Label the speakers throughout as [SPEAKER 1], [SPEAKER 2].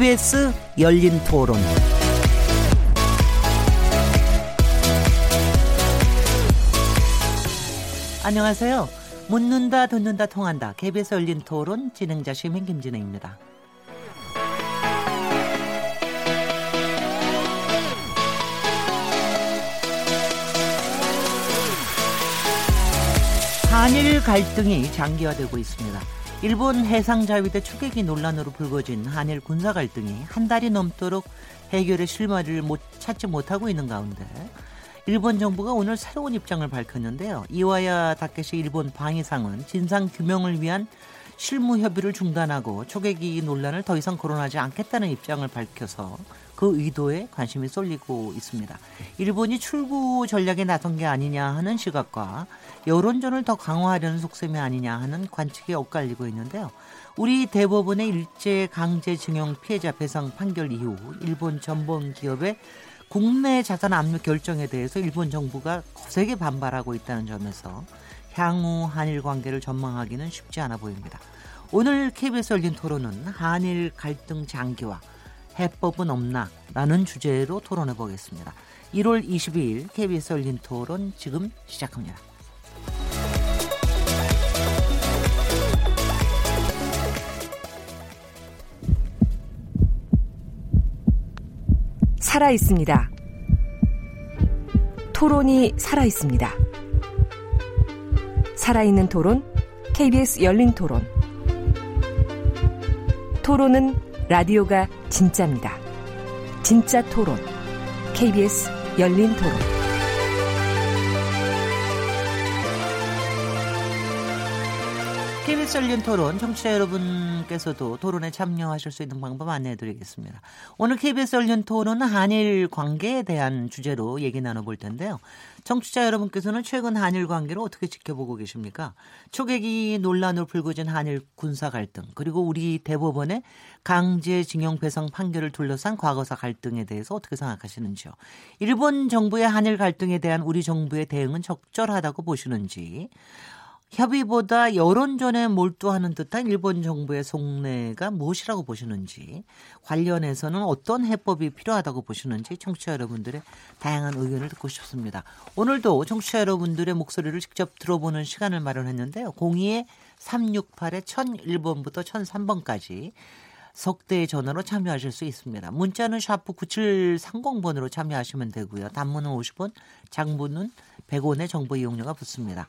[SPEAKER 1] KBS 열린 토론. 안녕하세요. 묻는다, 듣는다, 통한다. KBS 열린 토론 진행자 시민 김진혜입니다. 한일 갈등이 장기화되고 있습니다. 일본 해상자위대 추계기 논란으로 불거진 한일 군사 갈등이 한 달이 넘도록 해결의 실마리를 못 찾지 못하고 있는 가운데 일본 정부가 오늘 새로운 입장을 밝혔는데요. 이와야 다케시 일본 방위상은 진상 규명을 위한 실무 협의를 중단하고 초계기 논란을 더 이상 거론하지 않겠다는 입장을 밝혀서 그 의도에 관심이 쏠리고 있습니다. 일본이 출구 전략에 나선 게 아니냐 하는 시각과 여론전을 더 강화하려는 속셈이 아니냐 하는 관측이 엇갈리고 있는데요. 우리 대법원의 일제 강제징용 피해자 배상 판결 이후 일본 전범 기업의 국내 자산 압류 결정에 대해서 일본 정부가 거세게 반발하고 있다는 점에서 향후 한일 관계를 전망하기는 쉽지 않아 보입니다. 오늘 KBS 열린 토론은 한일 갈등 장기화 해법은 없나? 라는 주제로 토론해 보겠습니다. 1월 22일 KBS 열린 토론 지금 시작합니다.
[SPEAKER 2] 살아 있습니다. 토론이 살아 있습니다. 살아있는 토론, KBS 열린 토론. 토론은 라디오가 진짜입니다. 진짜 토론. KBS 열린 토론.
[SPEAKER 1] KBS 열린 토론 청취자 여러분께서도 토론에 참여하실 수 있는 방법 안내해 드리겠습니다. 오늘 KBS 열린 토론은 한일 관계에 대한 주제로 얘기 나눠볼 텐데요. 청취자 여러분께서는 최근 한일 관계를 어떻게 지켜보고 계십니까? 초계기 논란으로 불거진 한일 군사 갈등 그리고 우리 대법원의 강제징용 배상 판결을 둘러싼 과거사 갈등에 대해서 어떻게 생각하시는지요? 일본 정부의 한일 갈등에 대한 우리 정부의 대응은 적절하다고 보시는지 협의보다 여론전에 몰두하는 듯한 일본 정부의 속내가 무엇이라고 보시는지 관련해서는 어떤 해법이 필요하다고 보시는지 청취자 여러분들의 다양한 의견을 듣고 싶습니다. 오늘도 청취자 여러분들의 목소리를 직접 들어보는 시간을 마련했는데요. 02에 368에 1001번부터 1003번까지 석대의 전화로 참여하실 수 있습니다. 문자는 샤프 9730번으로 참여하시면 되고요. 단문은 50원, 장문은 100원의 정보 이용료가 붙습니다.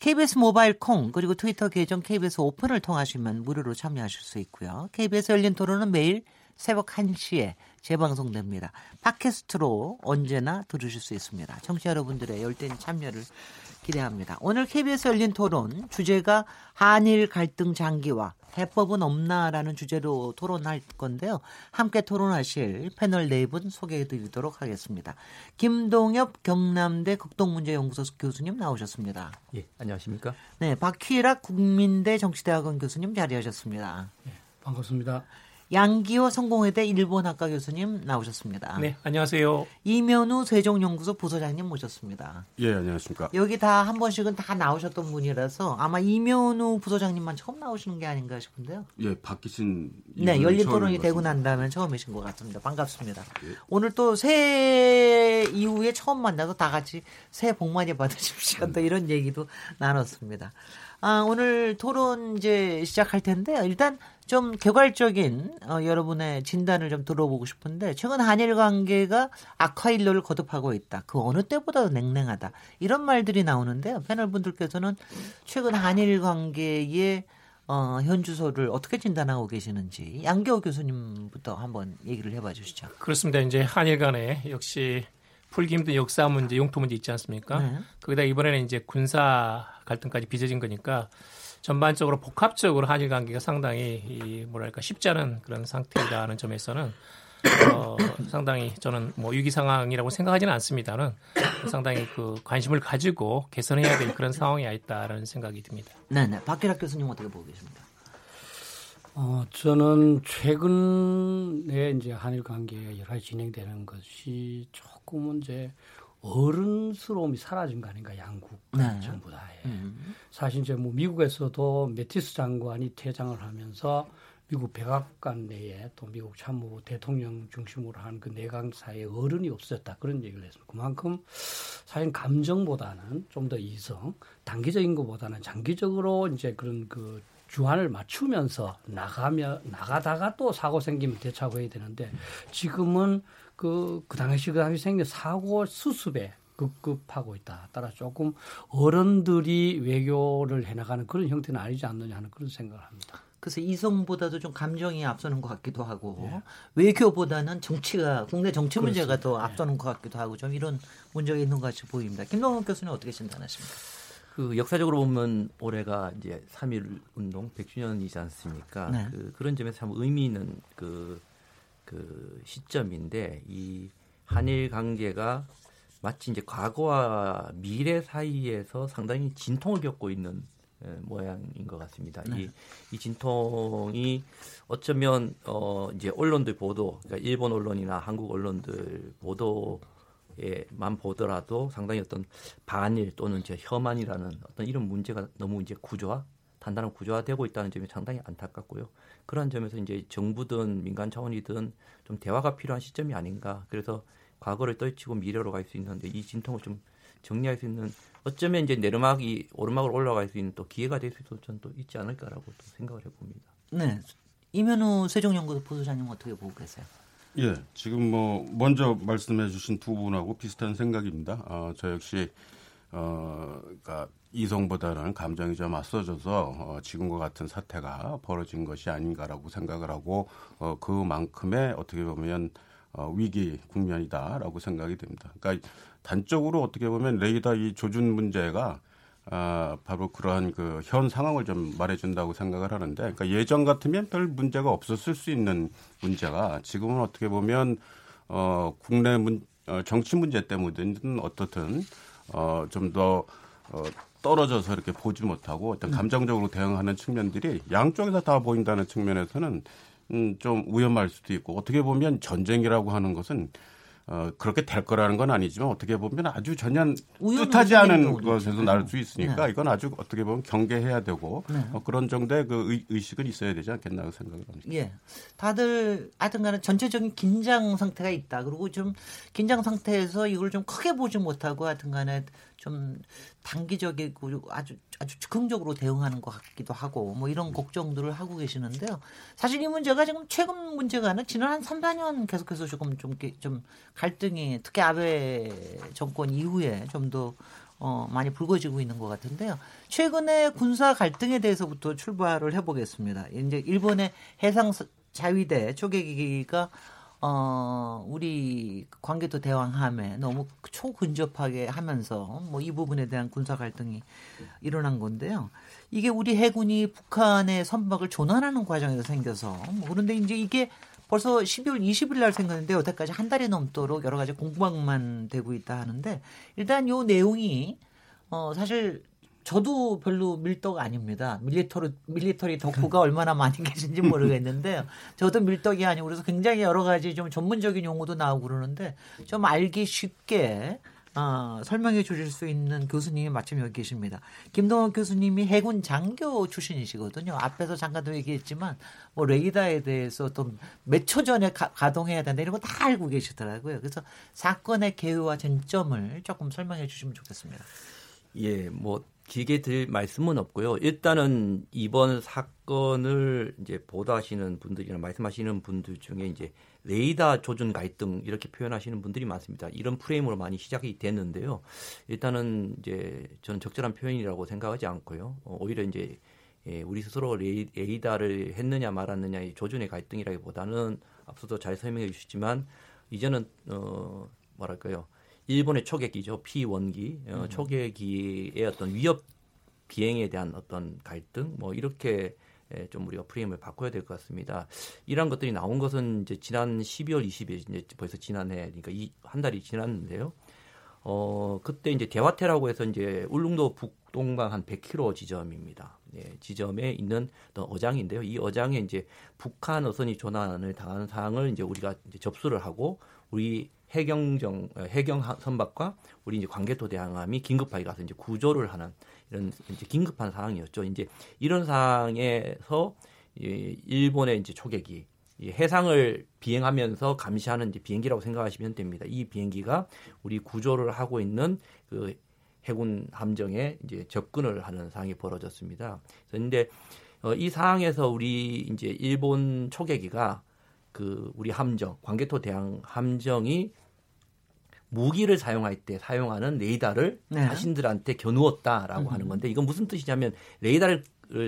[SPEAKER 1] KBS 모바일 콩 그리고 트위터 계정 KBS 오픈을 통하시면 무료로 참여하실 수 있고요. KBS 열린 토론은 매일 새벽 1시에 재방송됩니다. 팟캐스트로 언제나 들으실 수 있습니다. 청취자 여러분들의 열띤 참여를 기대합니다. 오늘 KBS 열린 토론 주제가 한일 갈등 장기화 해법은 없나라는 주제로 토론할 건데요. 함께 토론하실 패널 네 분 소개해 드리도록 하겠습니다. 김동엽 경남대 극동문제연구소 교수님 나오셨습니다.
[SPEAKER 3] 예, 안녕하십니까?
[SPEAKER 1] 네, 박휘락 국민대 정치대학원 교수님 자리하셨습니다.
[SPEAKER 4] 예, 반갑습니다.
[SPEAKER 1] 양기호 성공회대 일본학과 교수님 나오셨습니다.
[SPEAKER 4] 네, 안녕하세요.
[SPEAKER 1] 이면우 세종연구소 부소장님 모셨습니다.
[SPEAKER 5] 예, 안녕하십니까.
[SPEAKER 1] 여기 다 한 번씩은 다 나오셨던 분이라서 아마 이면우 부소장님만 처음 나오시는 게 아닌가 싶은데요.
[SPEAKER 5] 예, 바뀌신
[SPEAKER 1] 네, 열린 토론이 되고 난 다음에 처음이신 것 같습니다. 반갑습니다. 예. 오늘 또 새해 이후에 처음 만나서 다 같이 새해 복 많이 받으십시오. 또 이런 얘기도 나눴습니다. 아, 오늘 토론 이제 시작할 텐데요. 일단 좀 개괄적인 어, 여러분의 진단을 좀 들어보고 싶은데 최근 한일 관계가 악화일로를 거듭하고 있다. 그 어느 때보다도 냉랭하다. 이런 말들이 나오는데요. 패널 분들께서는 최근 한일 관계의 어, 현 주소를 어떻게 진단하고 계시는지 양겨우 교수님부터 한번 얘기를 해봐 주시죠.
[SPEAKER 4] 그렇습니다. 이제 한일 간에 역시 풀기 힘든 역사 문제, 용토 문제 있지 않습니까? 네. 거기다 이번에는 이제 군사 갈등까지 빚어진 거니까 전반적으로 복합적으로 한일 관계가 상당히 이 뭐랄까 쉽지 않은 그런 상태라는 점에서는 어, 상당히 저는 뭐 위기 상황이라고 생각하지는 않습니다는 상당히 그 관심을 가지고 개선해야 될 그런 상황이 있다라는 생각이 듭니다.
[SPEAKER 1] 네, 네. 박기락 교수님 어떻게 보고 계십니까?
[SPEAKER 3] 어, 저는 최근에 이제 한일 관계가 여러 가지 진행되는 것이 조금은 이제 어른스러움이 사라진 거 아닌가 양국 네. 정부 다에 음. 사실 이제 뭐 미국에서도 메티스 장관이 퇴장을 하면서 미국 백악관 내에 또 미국 참모 대통령 중심으로 한 그 내강사의 어른이 없었다 그런 얘기를 했습니다. 그만큼 사실 감정보다는 좀 더 이성, 단기적인 것보다는 장기적으로 이제 그런 그 주안을 맞추면서 나가며 나가다가 또 사고 생기면 대처해야 되는데 지금은 그, 그 당시 그 당시 생긴 사고 수습에 급급하고 있다. 따라 조금 어른들이 외교를 해나가는 그런 형태는 아니지 않느냐 하는 그런 생각을 합니다.
[SPEAKER 1] 그래서 이성보다도 좀 감정이 앞서는 것 같기도 하고 네. 외교보다는 정치가 국내 정치 문제가 그렇습니다. 더 앞서는 네. 것 같기도 하고 좀 이런 문제가 있는 것 같이 보입니다. 김동원 교수는 어떻게 진단하십니까?
[SPEAKER 5] 그 역사적으로 보면 올해가 이제 3.1 운동 100주년이지 않습니까? 네. 그 그런 점에서 참 의미 있는 그, 그 시점인데 이 한일 관계가 마치 이제 과거와 미래 사이에서 상당히 진통을 겪고 있는 예, 모양인 것 같습니다. 네. 이, 이 진통이 어쩌면 어 이제 언론들 보도, 그러니까 일본 언론이나 한국 언론들 보도에만 보더라도 상당히 어떤 반일 또는 제 혐한이라는 어떤 이런 문제가 너무 이제 구조화 단단한 구조화되고 있다는 점이 상당히 안타깝고요. 그런 점에서 이제 정부든 민간 차원이든 좀 대화가 필요한 시점이 아닌가. 그래서 과거를 떨치고 미래로 갈 수 있는데 이 진통을 좀 정리할 수 있는 어쩌면 이제 내르막이 오르막으로 올라갈 수 있는 또 기회가 될 수도 저는 또 있지 않을까라고 또 생각을 해봅니다.
[SPEAKER 1] 네, 이면우 세종연구소 부소장님 어떻게 보고 계세요?
[SPEAKER 6] 예, 지금 뭐 먼저 말씀해주신 두 분하고 비슷한 생각입니다. 어, 저 역시 어, 그러니까 이성보다는 감정이 좀 앞서져서 어, 지금과 같은 사태가 벌어진 것이 아닌가라고 생각을 하고 어, 그만큼의 어떻게 보면 어, 위기 국면이다라고 생각이 됩니다. 그러니까 단적으로 어떻게 보면 레이더 이 조준 문제가 아, 바로 그러한 그 현 상황을 좀 말해준다고 생각을 하는데, 그러니까 예전 같으면 별 문제가 없었을 수 있는 문제가 지금은 어떻게 보면 어, 국내 문, 어, 정치 문제 때문이든 어떻든 어, 좀더 어, 떨어져서 이렇게 보지 못하고 어떤 음. 감정적으로 대응하는 측면들이 양쪽에서 다 보인다는 측면에서는 음, 좀 위험할 수도 있고 어떻게 보면 전쟁이라고 하는 것은 어, 그렇게 될 거라는 건 아니지만 어떻게 보면 아주 전혀 뜻하지 않은 것에서 나올 수 있으니까 네. 이건 아주 어떻게 보면 경계해야 되고 네. 어, 그런 정도의 그 의, 식은 있어야 되지 않겠나 생각을 합니다.
[SPEAKER 1] 예. 다들 하여튼 간에 전체적인 긴장 상태가 있다. 그리고 좀 긴장 상태에서 이걸 좀 크게 보지 못하고 하여튼 간에 좀 단기적이고 아주 아주 즉흥적으로 대응하는 것 같기도 하고 뭐 이런 걱정들을 하고 계시는데요. 사실 이 문제가 지금 최근 문제가 아니라 지난 한 3, 4년 계속해서 조금 좀, 좀 갈등이 특히 아베 정권 이후에 좀더 어, 많이 불거지고 있는 것 같은데요. 최근에 군사 갈등에 대해서부터 출발을 해보겠습니다. 이제 일본의 해상 자위대 초계기가 어, 우리 관계도 대왕함에 너무 초근접하게 하면서 뭐 이 부분에 대한 군사 갈등이 일어난 건데요. 이게 우리 해군이 북한의 선박을 조난하는 과정에서 생겨서 뭐 그런데 이제 이게 벌써 12월 20일 날 생겼는데 여태까지 한 달이 넘도록 여러 가지 공방만 되고 있다 하는데 일단 요 내용이 어 사실 저도 별로 밀떡 아닙니다. 밀리터리 밀리터리 덕후가 얼마나 많이 계신지 모르겠는데요. 저도 밀떡이 아니고 그래서 굉장히 여러 가지 좀 전문적인 용어도 나오고 그러는데 좀 알기 쉽게 어, 설명해 주실 수 있는 교수님이 마침 여기 계십니다. 김동원 교수님이 해군 장교 출신이시거든요. 앞에서 잠깐도 얘기했지만 뭐 레이더에 대해서 또 몇 초 전에 가, 동해야 된다 이런 거 다 알고 계시더라고요. 그래서 사건의 개요와 쟁점을 조금 설명해 주시면 좋겠습니다.
[SPEAKER 5] 예, 뭐 길게 들 말씀은 없고요. 일단은 이번 사건을 이제 보도하시는 분들이나 말씀하시는 분들 중에 이제 레이더 조준 갈등 이렇게 표현하시는 분들이 많습니다. 이런 프레임으로 많이 시작이 됐는데요. 일단은 이제 저는 적절한 표현이라고 생각하지 않고요. 어, 오히려 이제 예, 우리 스스로 레이, 레이더를 했느냐 말았느냐의 조준의 갈등이라기보다는 앞서도 잘 설명해 주셨지만 이제는 어 뭐랄까요? 일본의 초계기죠. P1기. 어, 음. 초계기의 어떤 위협 비행에 대한 어떤 갈등 뭐 이렇게 좀 우리가 프레임을 바꿔야 될 것 같습니다. 이런 것들이 나온 것은 이제 지난 12월 20일 이제 벌써 지난해 그러니까 이 한 달이 지났는데요. 어 그때 이제 대화태라고 해서 이제 울릉도 북동강 한 100km 지점입니다. 예, 지점에 있는 어떤 어장인데요. 이 어장에 이제 북한 어선이 조난을 당하는 사항을 이제 우리가 이제 접수를 하고 우리 해경정 어, 해경 선박과 우리 이제 관계토 대항함이 긴급하게 가서 이제 구조를 하는 이런 이제 긴급한 상황이었죠. 이제 이런 상황에서 이 일본의 이제 초계기 이 해상을 비행하면서 감시하는 이제 비행기라고 생각하시면 됩니다. 이 비행기가 우리 구조를 하고 있는 그 해군 함정에 이제 접근을 하는 상황이 벌어졌습니다. 그런데 어, 이 상황에서 우리 이제 일본 초계기가 그 우리 함정 광개토 대항 함정이 무기를 사용할 때 사용하는 레이더를 네. 자신들한테 겨누었다라고 음. 하는 건데 이건 무슨 뜻이냐면 레이더를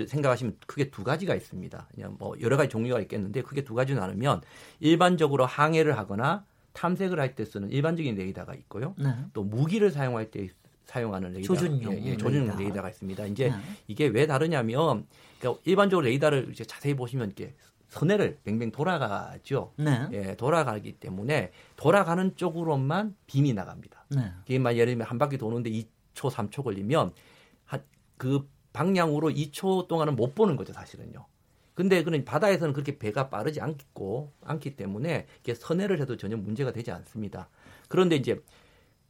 [SPEAKER 5] 생각하시면 크게 두 가지가 있습니다. 그냥 뭐 여러 가지 종류가 있겠는데 크게 두 가지 나누면 일반적으로 항해를 하거나 탐색을 할 때 쓰는 일반적인 레이더가 있고요. 네. 또 무기를 사용할 때 사용하는 레이더,
[SPEAKER 1] 조준용,
[SPEAKER 5] 예, 예, 조준용 레이더. 가 있습니다. 이제 네. 이게 왜 다르냐면 그러니까 일반적으로 레이더를 이제 자세히 보시면 이렇게 선해를 뱅뱅 돌아가죠. 네. 예, 돌아가기 때문에 돌아가는 쪽으로만 빔이 나갑니다. 네. 이게 만 예를 들면 한 바퀴 도는데 2초, 3초 걸리면 한그 방향으로 2초 동안은 못 보는 거죠, 사실은요. 근데 그는 바다에서는 그렇게 배가 빠르지 않고 않기 때문에 이게 선회를 해도 전혀 문제가 되지 않습니다. 그런데 이제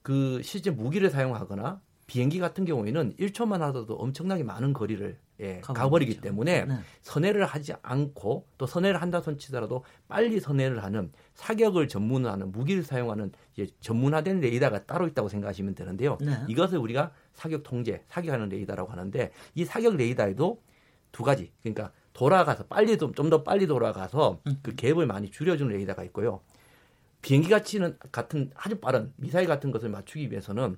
[SPEAKER 5] 그 실제 무기를 사용하거나 비행기 같은 경우에는 1초만 하더라도 엄청나게 많은 거리를 예, 가버리기 때문에 네. 선회를 하지 않고 또 선회를 한다 손치더라도 빨리 선회를 하는 사격을 전문화하는 무기를 사용하는 이제 전문화된 레이더가 따로 있다고 생각하시면 되는데요. 네. 이것을 우리가 사격 통제, 사격하는 레이더라고 하는데 이 사격 레이더에도 두 가지 그러니까 돌아가서 빨리 좀 더 빨리 돌아가서 음. 그 갭을 많이 줄여주는 레이더가 있고요. 비행기 같이는 같은 아주 빠른 미사일 같은 것을 맞추기 위해서는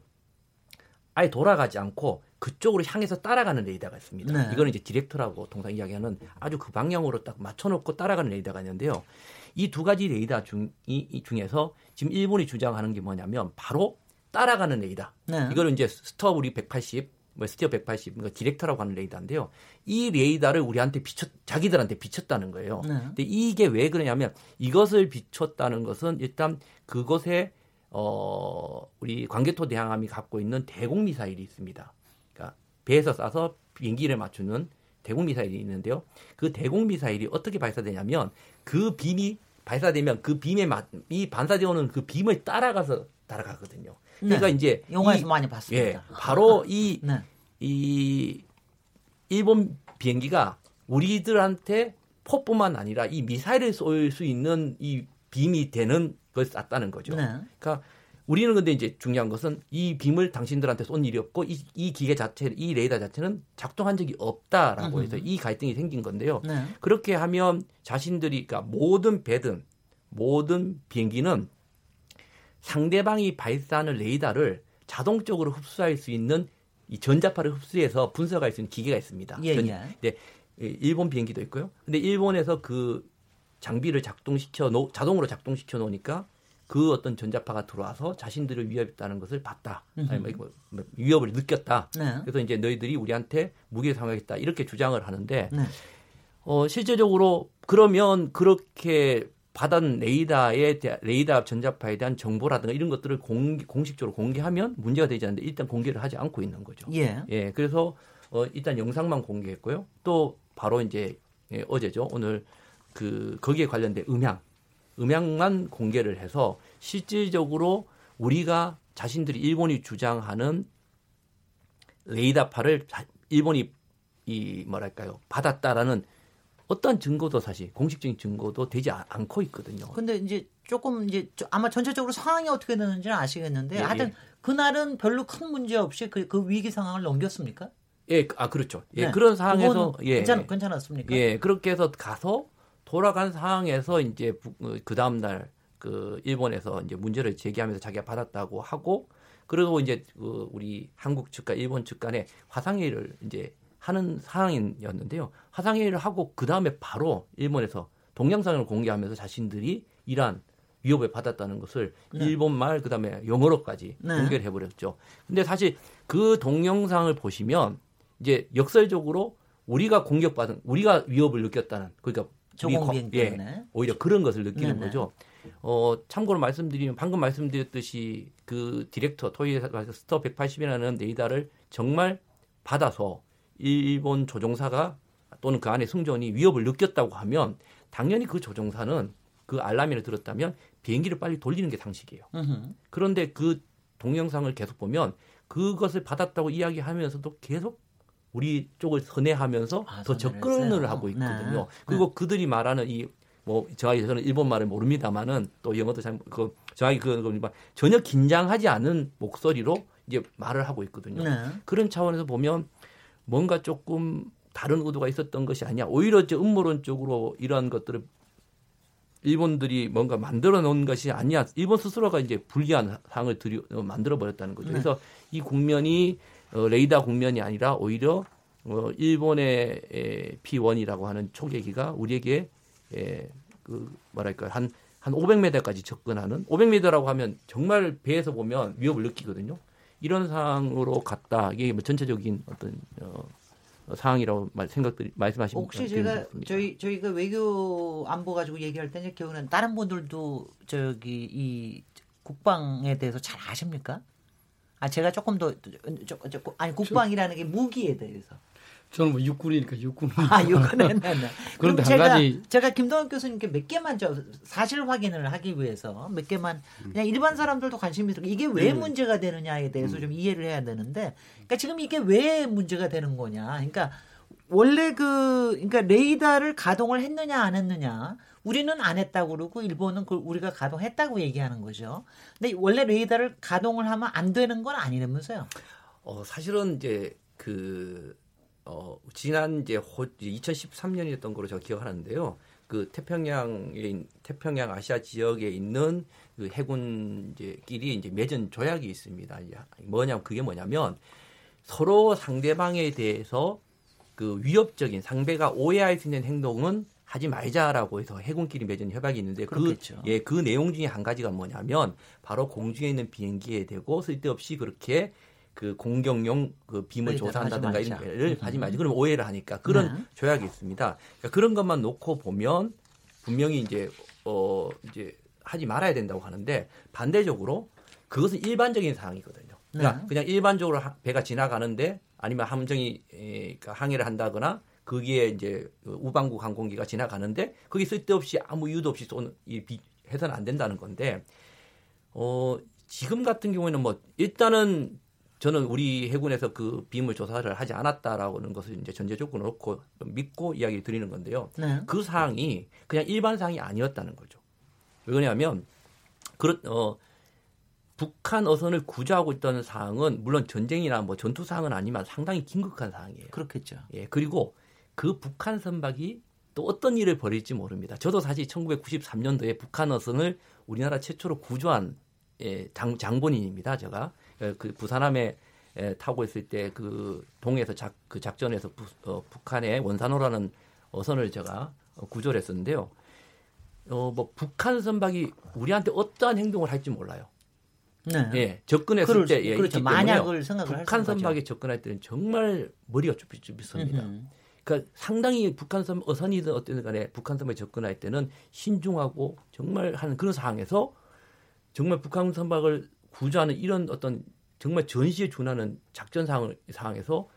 [SPEAKER 5] 아예 돌아가지 않고 그쪽으로 향해서 따라가는 레이더가 있습니다. 네. 이거는 이제 디렉터라고 통상 이야기하는 아주 그 방향으로 딱 맞춰놓고 따라가는 레이더가 있는데요. 이 두 가지 레이더 중, 이, 중에서 지금 일본이 주장하는 게 뭐냐면 바로 따라가는 레이더. 네. 이거는 이제 STIR 우리 180, 뭐 STIR 180, 그러니까 디렉터라고 하는 레이더인데요. 이 레이더를 우리한테 비쳤, 자기들한테 비쳤다는 거예요. 네. 근데 이게 왜 그러냐면 이것을 비췄다는 것은 일단 그것에 어, 우리 광개토대왕함이 갖고 있는 대공 미사일이 있습니다. 그러니까 배에서 쏴서 비행기를 맞추는 대공 미사일이 있는데요. 그 대공 미사일이 어떻게 발사되냐면 그 빔이 발사되면 그 빔에 이 반사되어 오는 그 빔을 따라가서 따라가거든요. 그러니까 네. 이제
[SPEAKER 1] 영화에서 이, 많이 봤습니다.
[SPEAKER 5] 예, 바로 이, 네. 이 일본 비행기가 우리들한테 포뿐만 아니라 이 미사일을 쏠 수 있는 이 빔이 되는 그걸 쐈다는 거죠. 네. 그러니까 우리는 근데 이제 중요한 것은 이 빔을 당신들한테 쏜 일이 없고 이, 이 기계 자체, 이 레이더 자체는 작동한 적이 없다라고 해서 이 갈등이 생긴 건데요. 네. 그렇게 하면 자신들이 그러니까 모든 배든 모든 비행기는 상대방이 발사하는 레이더를 자동적으로 흡수할 수 있는 이 전자파를 흡수해서 분석할 수 있는 기계가 있습니다.
[SPEAKER 1] 예, 예.
[SPEAKER 5] 네, 일본 비행기도 있고요. 근데 일본에서 그 장비를 작동시켜 놓 자동으로 작동시켜 놓으니까 그 어떤 전자파가 들어와서 자신들을 위협했다는 것을 봤다. 아니, 뭐, 뭐, 위협을 느꼈다. 네. 그래서 이제 너희들이 우리한테 무기를 사용하겠다. 이렇게 주장을 하는데, 네. 어, 실제적으로 그러면 그렇게 받은 레이더에 대 레이더 전자파에 대한 정보라든가 이런 것들을 공, 공식적으로 공개하면 문제가 되지 않는데 일단 공개를 하지 않고 있는 거죠.
[SPEAKER 1] 예.
[SPEAKER 5] 예. 그래서 어, 일단 영상만 공개했고요. 또 바로 이제 예, 어제죠. 오늘 그 거기에 관련된 음향, 음향만 공개를 해서 실질적으로 우리가 자신들이 일본이 주장하는 레이더파를 일본이 이 뭐랄까요 받았다라는 어떤 증거도 사실 공식적인 증거도 되지 않고 있거든요.
[SPEAKER 1] 근데 이제 조금 이제 아마 전체적으로 상황이 어떻게 되는지는 아시겠는데 예, 하여튼 예. 그날은 별로 큰 문제 없이 그, 그 위기 상황을 넘겼습니까?
[SPEAKER 5] 예, 아 그렇죠. 예, 네. 그런 상황에서 예,
[SPEAKER 1] 괜찮, 괜찮았습니까?
[SPEAKER 5] 예, 그렇게 해서 가서 돌아간 상황에서 이제 어, 그 다음 날 그 일본에서 이제 문제를 제기하면서 자기가 받았다고 하고 그리고 이제 그 우리 한국 측과 일본 측 간에 화상회의를 이제 하는 상황이었는데요. 화상회의를 하고 그 다음에 바로 일본에서 동영상을 공개하면서 자신들이 이러한 위협을 받았다는 것을 네. 일본 말 그다음에 영어로까지 네. 공개를 해버렸죠. 근데 사실 그 동영상을 보시면 이제 역설적으로 우리가 공격받은 우리가 위협을 느꼈다는 그러니까
[SPEAKER 1] 저공비행
[SPEAKER 5] 예, 오히려 그런 것을 느끼는 네네. 거죠. 어, 참고로 말씀드리면 방금 말씀드렸듯이 그 디렉터 토이에서 STIR 180이라는 레이더를 정말 받아서 일본 조종사가 또는 그 안에 승조원이 위협을 느꼈다고 하면 당연히 그 조종사는 그 알람을 들었다면 비행기를 빨리 돌리는 게 상식이에요. 으흠. 그런데 그 동영상을 계속 보면 그것을 받았다고 이야기하면서도 계속 우리 쪽을 선회하면서
[SPEAKER 1] 아,
[SPEAKER 5] 더 접근을. 하고 있거든요.
[SPEAKER 1] 네.
[SPEAKER 5] 그리고 그들이 말하는 이뭐 정확히 저는 일본 말을 모릅니다만은 또 영어도 잘그 정확히 그 그, 전혀 긴장하지 않은 목소리로 이제 말을 하고 있거든요.
[SPEAKER 1] 네.
[SPEAKER 5] 그런 차원에서 보면 뭔가 조금 다른 의도가 있었던 것이 아니야. 오히려 저 음모론적으로 이러한 것들을 일본들이 뭔가 만들어 놓은 것이 아니야. 일본 스스로가 이제 불리한 상황을 들이, 어, 만들어 버렸다는 거죠. 그래서 이 국면이 어, 레이더 국면이 아니라 오히려 어, 일본의 에, P1이라고 하는 초계기가 우리에게 에, 그 뭐랄까 한한 500m까지 접근하는 500m라고 하면 정말 배에서 보면 위협을 느끼거든요. 이런 상황으로 갔다. 이게 뭐 전체적인 어떤 어, 어, 상황이라고 말, 생각들이 말씀하신
[SPEAKER 1] 혹시
[SPEAKER 5] 것
[SPEAKER 1] 제가
[SPEAKER 5] 같습니다.
[SPEAKER 1] 저희 저희가 외교 안보 가지고 얘기할 때는 기억은 다른 분들도 저기 이 국방에 대해서 잘 아십니까? 아 제가 조금 더 조, 조, 아니 국방이라는 게 무기에 대해서.
[SPEAKER 3] 저는 뭐 육군이니까 육군.
[SPEAKER 1] 아 이거는 네, 네. 그럼
[SPEAKER 3] 그런데 한
[SPEAKER 1] 제가
[SPEAKER 3] 가지-
[SPEAKER 1] 제가 김동환 교수님께 몇 개만 저 사실 확인을 하기 위해서 몇 개만 그냥 일반 사람들도 관심이 있고 이게 왜 문제가 되느냐에 대해서 좀 이해를 해야 되는데 그러니까 지금 이게 왜 문제가 되는 거냐. 그러니까 원래 그 그러니까 레이더를 가동을 했느냐 안 했느냐 우리는 안 했다고 그러고 일본은 그 우리가 가동했다고 얘기하는 거죠. 근데 원래 레이더를 가동을 하면 안 되는 건 아니라면서요.
[SPEAKER 5] 어, 사실은 이제 그 어, 지난 이제 호, 2013년이었던 걸로 제가 기억하는데요. 그 태평양에 있- 태평양 아시아 지역에 있는 그 해군 이제 끼리 이제 맺은 조약이 있습니다. 이제 뭐냐 그게 뭐냐면 서로 상대방에 대해서 그 위협적인 상대가 오해할 수 있는 행동은 하지 말자라고 해서 해군끼리 맺은 협약이 있는데 그. 예, 그 내용 중에 한 가지가 뭐냐면 바로 공중에 있는 비행기에 대고 쓸데없이 그렇게 그 공격용 그 빔을
[SPEAKER 1] 레이더를
[SPEAKER 5] 조사한다든가 이런
[SPEAKER 1] 말자.
[SPEAKER 5] 를 하지 말지. 그러면 오해를 하니까 그런
[SPEAKER 1] 네.
[SPEAKER 5] 조약이 있습니다. 그러니까 그런 것만 놓고 보면 분명히 이제 어 이제 하지 말아야 된다고 하는데 반대적으로 그것은 일반적인 사항이거든요. 그러니까
[SPEAKER 1] 네.
[SPEAKER 5] 그냥 일반적으로 하- 배가 지나가는데 아니면 함정이 에, 그러니까 항해를 한다거나 거기에 이제 그 우방국 항공기가 지나가는데 거기 쓸데없이 아무 이유도 없이 쏘는 이 비, 해서는 안 된다는 건데 어 지금 같은 경우에는 뭐 일단은 저는 우리 해군에서 그 비물 조사를 하지 않았다라고는 것을 이제 전제 조건을 놓고 믿고 이야기 드리는 건데요.
[SPEAKER 1] 네.
[SPEAKER 5] 그 사항이 그냥 일반 사항이 아니었다는 거죠. 왜 그러냐면 그렇 어 북한 어선을 구조하고 있던 사항은 물론 전쟁이나 뭐 전투 사항은 아니지만 상당히 긴급한 사항이에요.
[SPEAKER 1] 그렇겠죠.
[SPEAKER 5] 예, 그리고 그 북한 선박이 또 어떤 일을 벌일지 모릅니다. 저도 사실 1993년도에 북한 어선을 우리나라 최초로 구조한 예, 장, 장본인입니다. 제가 예, 그 부산함에 예, 타고 있을 때 그 동해에서 작, 그 작전에서 부, 어, 북한의 원산호라는 어선을 제가 어, 구조를 했었는데요. 어, 뭐 북한 선박이 우리한테 어떠한 행동을 할지 몰라요.
[SPEAKER 1] 네.
[SPEAKER 5] 예, 접근했을 때
[SPEAKER 1] 수-
[SPEAKER 5] 예,
[SPEAKER 1] 그렇죠. 만약을 생각을 할
[SPEAKER 5] 북한
[SPEAKER 1] 수 있는
[SPEAKER 5] 선박에 접근할 때는 정말 머리가 쭈삣쭈삣습니다. 그러니까 상당히 북한 선 어선이든 어떤 간에 북한 선박에 접근할 때는 신중하고 정말 하는 그런 상황에서 정말 북한 선박을 구조하는 이런 어떤 정말 전시에 준하는 작전 상황, 상황에서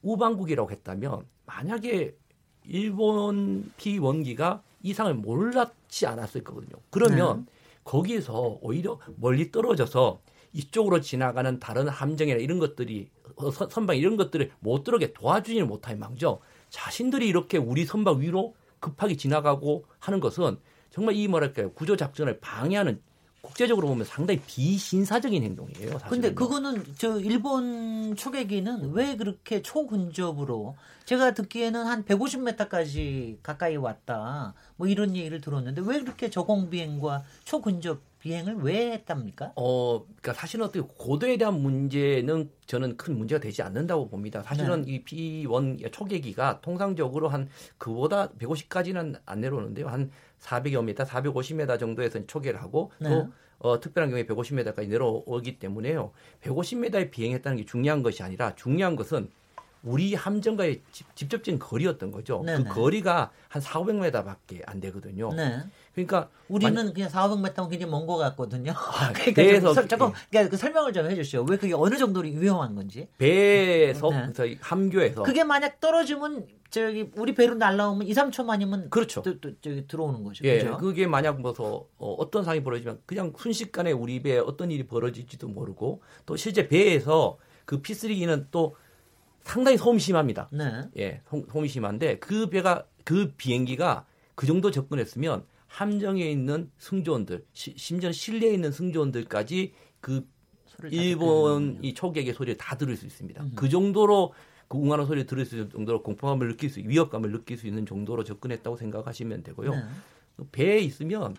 [SPEAKER 5] 우방국이라고 했다면 만약에 일본 P1기가 이상을 몰랐지 않았을 거거든요. 그러면 거기에서 오히려 멀리 떨어져서 이쪽으로 지나가는 다른 함정이나 이런 것들이 어, 선- 선박 이런 것들을 못 들어게 도와주지는 못할 망정 자신들이 이렇게 우리 선박 위로 급하게 지나가고 하는 것은 정말 이 뭐랄까요 구조 작전을 방해하는 국제적으로 보면 상당히 비신사적인 행동이에요. 사실은.
[SPEAKER 1] 근데 그거는 저 일본 초계기는 왜 그렇게 초근접으로 제가 듣기에는 한 150m까지 가까이 왔다 뭐 이런 얘기를 들었는데 왜 그렇게 저공 비행과 초근접 비행을 왜 했답니까?
[SPEAKER 5] 어, 그러니까 사실은 어떻게 고도에 대한 문제는 저는 큰 문제가 되지 않는다고 봅니다. 사실은
[SPEAKER 1] 네.
[SPEAKER 5] 이 P1 초계기가 통상적으로 한 그보다 150까지는 안 내려오는데요. 한 400여 미터, 450m 정도에서 초계를 하고
[SPEAKER 1] 네.
[SPEAKER 5] 또 어, 특별한 경우에 150m까지 내려오기 때문에요. 150m에 비행했다는 게 중요한 것이 아니라 중요한 것은 우리 함정과의 집, 직접적인 거리였던 거죠.
[SPEAKER 1] 네네.
[SPEAKER 5] 그 거리가 한 4, 500m밖에 안 되거든요.
[SPEAKER 1] 네.
[SPEAKER 5] 그러니까
[SPEAKER 1] 우리는 그냥 4, 500m면 굉장히 먼것 같거든요. 그러니까
[SPEAKER 5] 배에서
[SPEAKER 1] 좀 설- 잠깐
[SPEAKER 5] 예.
[SPEAKER 1] 그러니까 그 설명을 좀 해주시오. 왜 그게 어느 정도로 위험한 건지.
[SPEAKER 5] 배에서
[SPEAKER 1] 네.
[SPEAKER 5] 그래서 함교에서
[SPEAKER 1] 그게 만약 떨어지면 저기 우리 배로 날라오면 2, 3초만이면
[SPEAKER 5] 그렇죠.
[SPEAKER 1] 또, 또 저기 들어오는 거죠.
[SPEAKER 5] 예,
[SPEAKER 1] 그죠?
[SPEAKER 5] 그게 만약 뭐서 어, 어떤 상황이 벌어지면 그냥 순식간에 우리 배에 어떤 일이 벌어질지도 모르고 또 실제 배에서 그 P3기는 또 상당히 소음이 심합니다.
[SPEAKER 1] 네.
[SPEAKER 5] 예, 소- 소음이 심한데 그 배가 그 비행기가 그 정도 접근했으면 함정에 있는 승조원들, 시- 심지어 실내에 있는 승조원들까지 그 일본. 이 초객의 소리를 다 들을 수 있습니다.
[SPEAKER 1] 음흠.
[SPEAKER 5] 그 정도로 그 웅하는 소리를 들을 수 있는 정도로 공포감을 느낄 수, 위협감을 느낄 수 있는 정도로 접근했다고 생각하시면 되고요.
[SPEAKER 1] 네.
[SPEAKER 5] 배에 있으면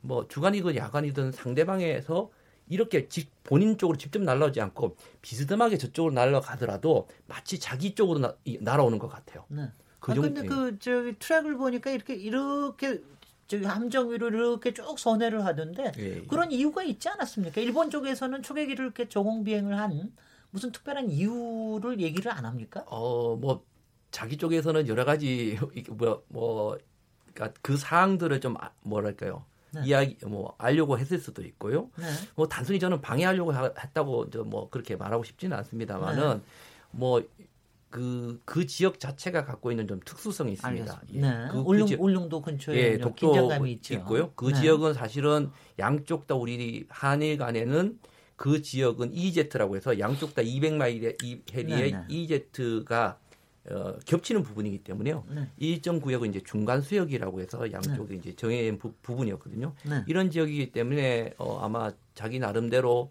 [SPEAKER 5] 뭐 주간이든 야간이든 상대방에서 이렇게 직- 본인 쪽으로 직접 날아오지 않고 비스듬하게 저쪽으로 날아가더라도 마치 자기 쪽으로 나, 이- 날아오는 것 같아요.
[SPEAKER 1] 네.
[SPEAKER 5] 그
[SPEAKER 1] 아,
[SPEAKER 5] 정도.
[SPEAKER 1] 근데 그 저기 트랙을 보니까 이렇게 이렇게 저기 함정 위로 이렇게 쭉 선회를 하던데
[SPEAKER 5] 예, 예.
[SPEAKER 1] 그런 이유가 있지 않았습니까? 일본 쪽에서는 초계기를 이렇게 조공 비행을 한 무슨 특별한 이유를 얘기를 안 합니까?
[SPEAKER 5] 어, 뭐 자기 쪽에서는 여러 가지 뭐, 뭐 그러니까 그 사항들을 좀 아- 뭐랄까요?
[SPEAKER 1] 네.
[SPEAKER 5] 이야기 뭐 알려고 했을 수도 있고요.
[SPEAKER 1] 네.
[SPEAKER 5] 뭐 단순히 저는 방해하려고 하- 했다고 저뭐 그렇게 말하고 싶지는 않습니다만은
[SPEAKER 1] 네.
[SPEAKER 5] 뭐 그, 그 지역 자체가 갖고 있는 좀 특수성이 있습니다.
[SPEAKER 1] 알겠습니다. 네.
[SPEAKER 5] 그, 그
[SPEAKER 1] 울릉,
[SPEAKER 5] 지역-
[SPEAKER 1] 울릉도 근처에
[SPEAKER 5] 예,
[SPEAKER 1] 좀
[SPEAKER 5] 독도
[SPEAKER 1] 긴장감이 있죠.
[SPEAKER 5] 있고요. 그
[SPEAKER 1] 네.
[SPEAKER 5] 지역은 사실은 양쪽 다 우리 한일 간에는 그 지역은 EEZ라고 해서 양쪽 다 200마일의 이 해리의
[SPEAKER 1] 네, 네.
[SPEAKER 5] EEZ가 어, 겹치는 부분이기 때문에요.
[SPEAKER 1] 네.
[SPEAKER 5] 일정 구역은 이제 중간 수역이라고 해서 양쪽이 이제 정해진 부, 부분이었거든요.
[SPEAKER 1] 네.
[SPEAKER 5] 이런 지역이기 때문에 어, 아마 자기 나름대로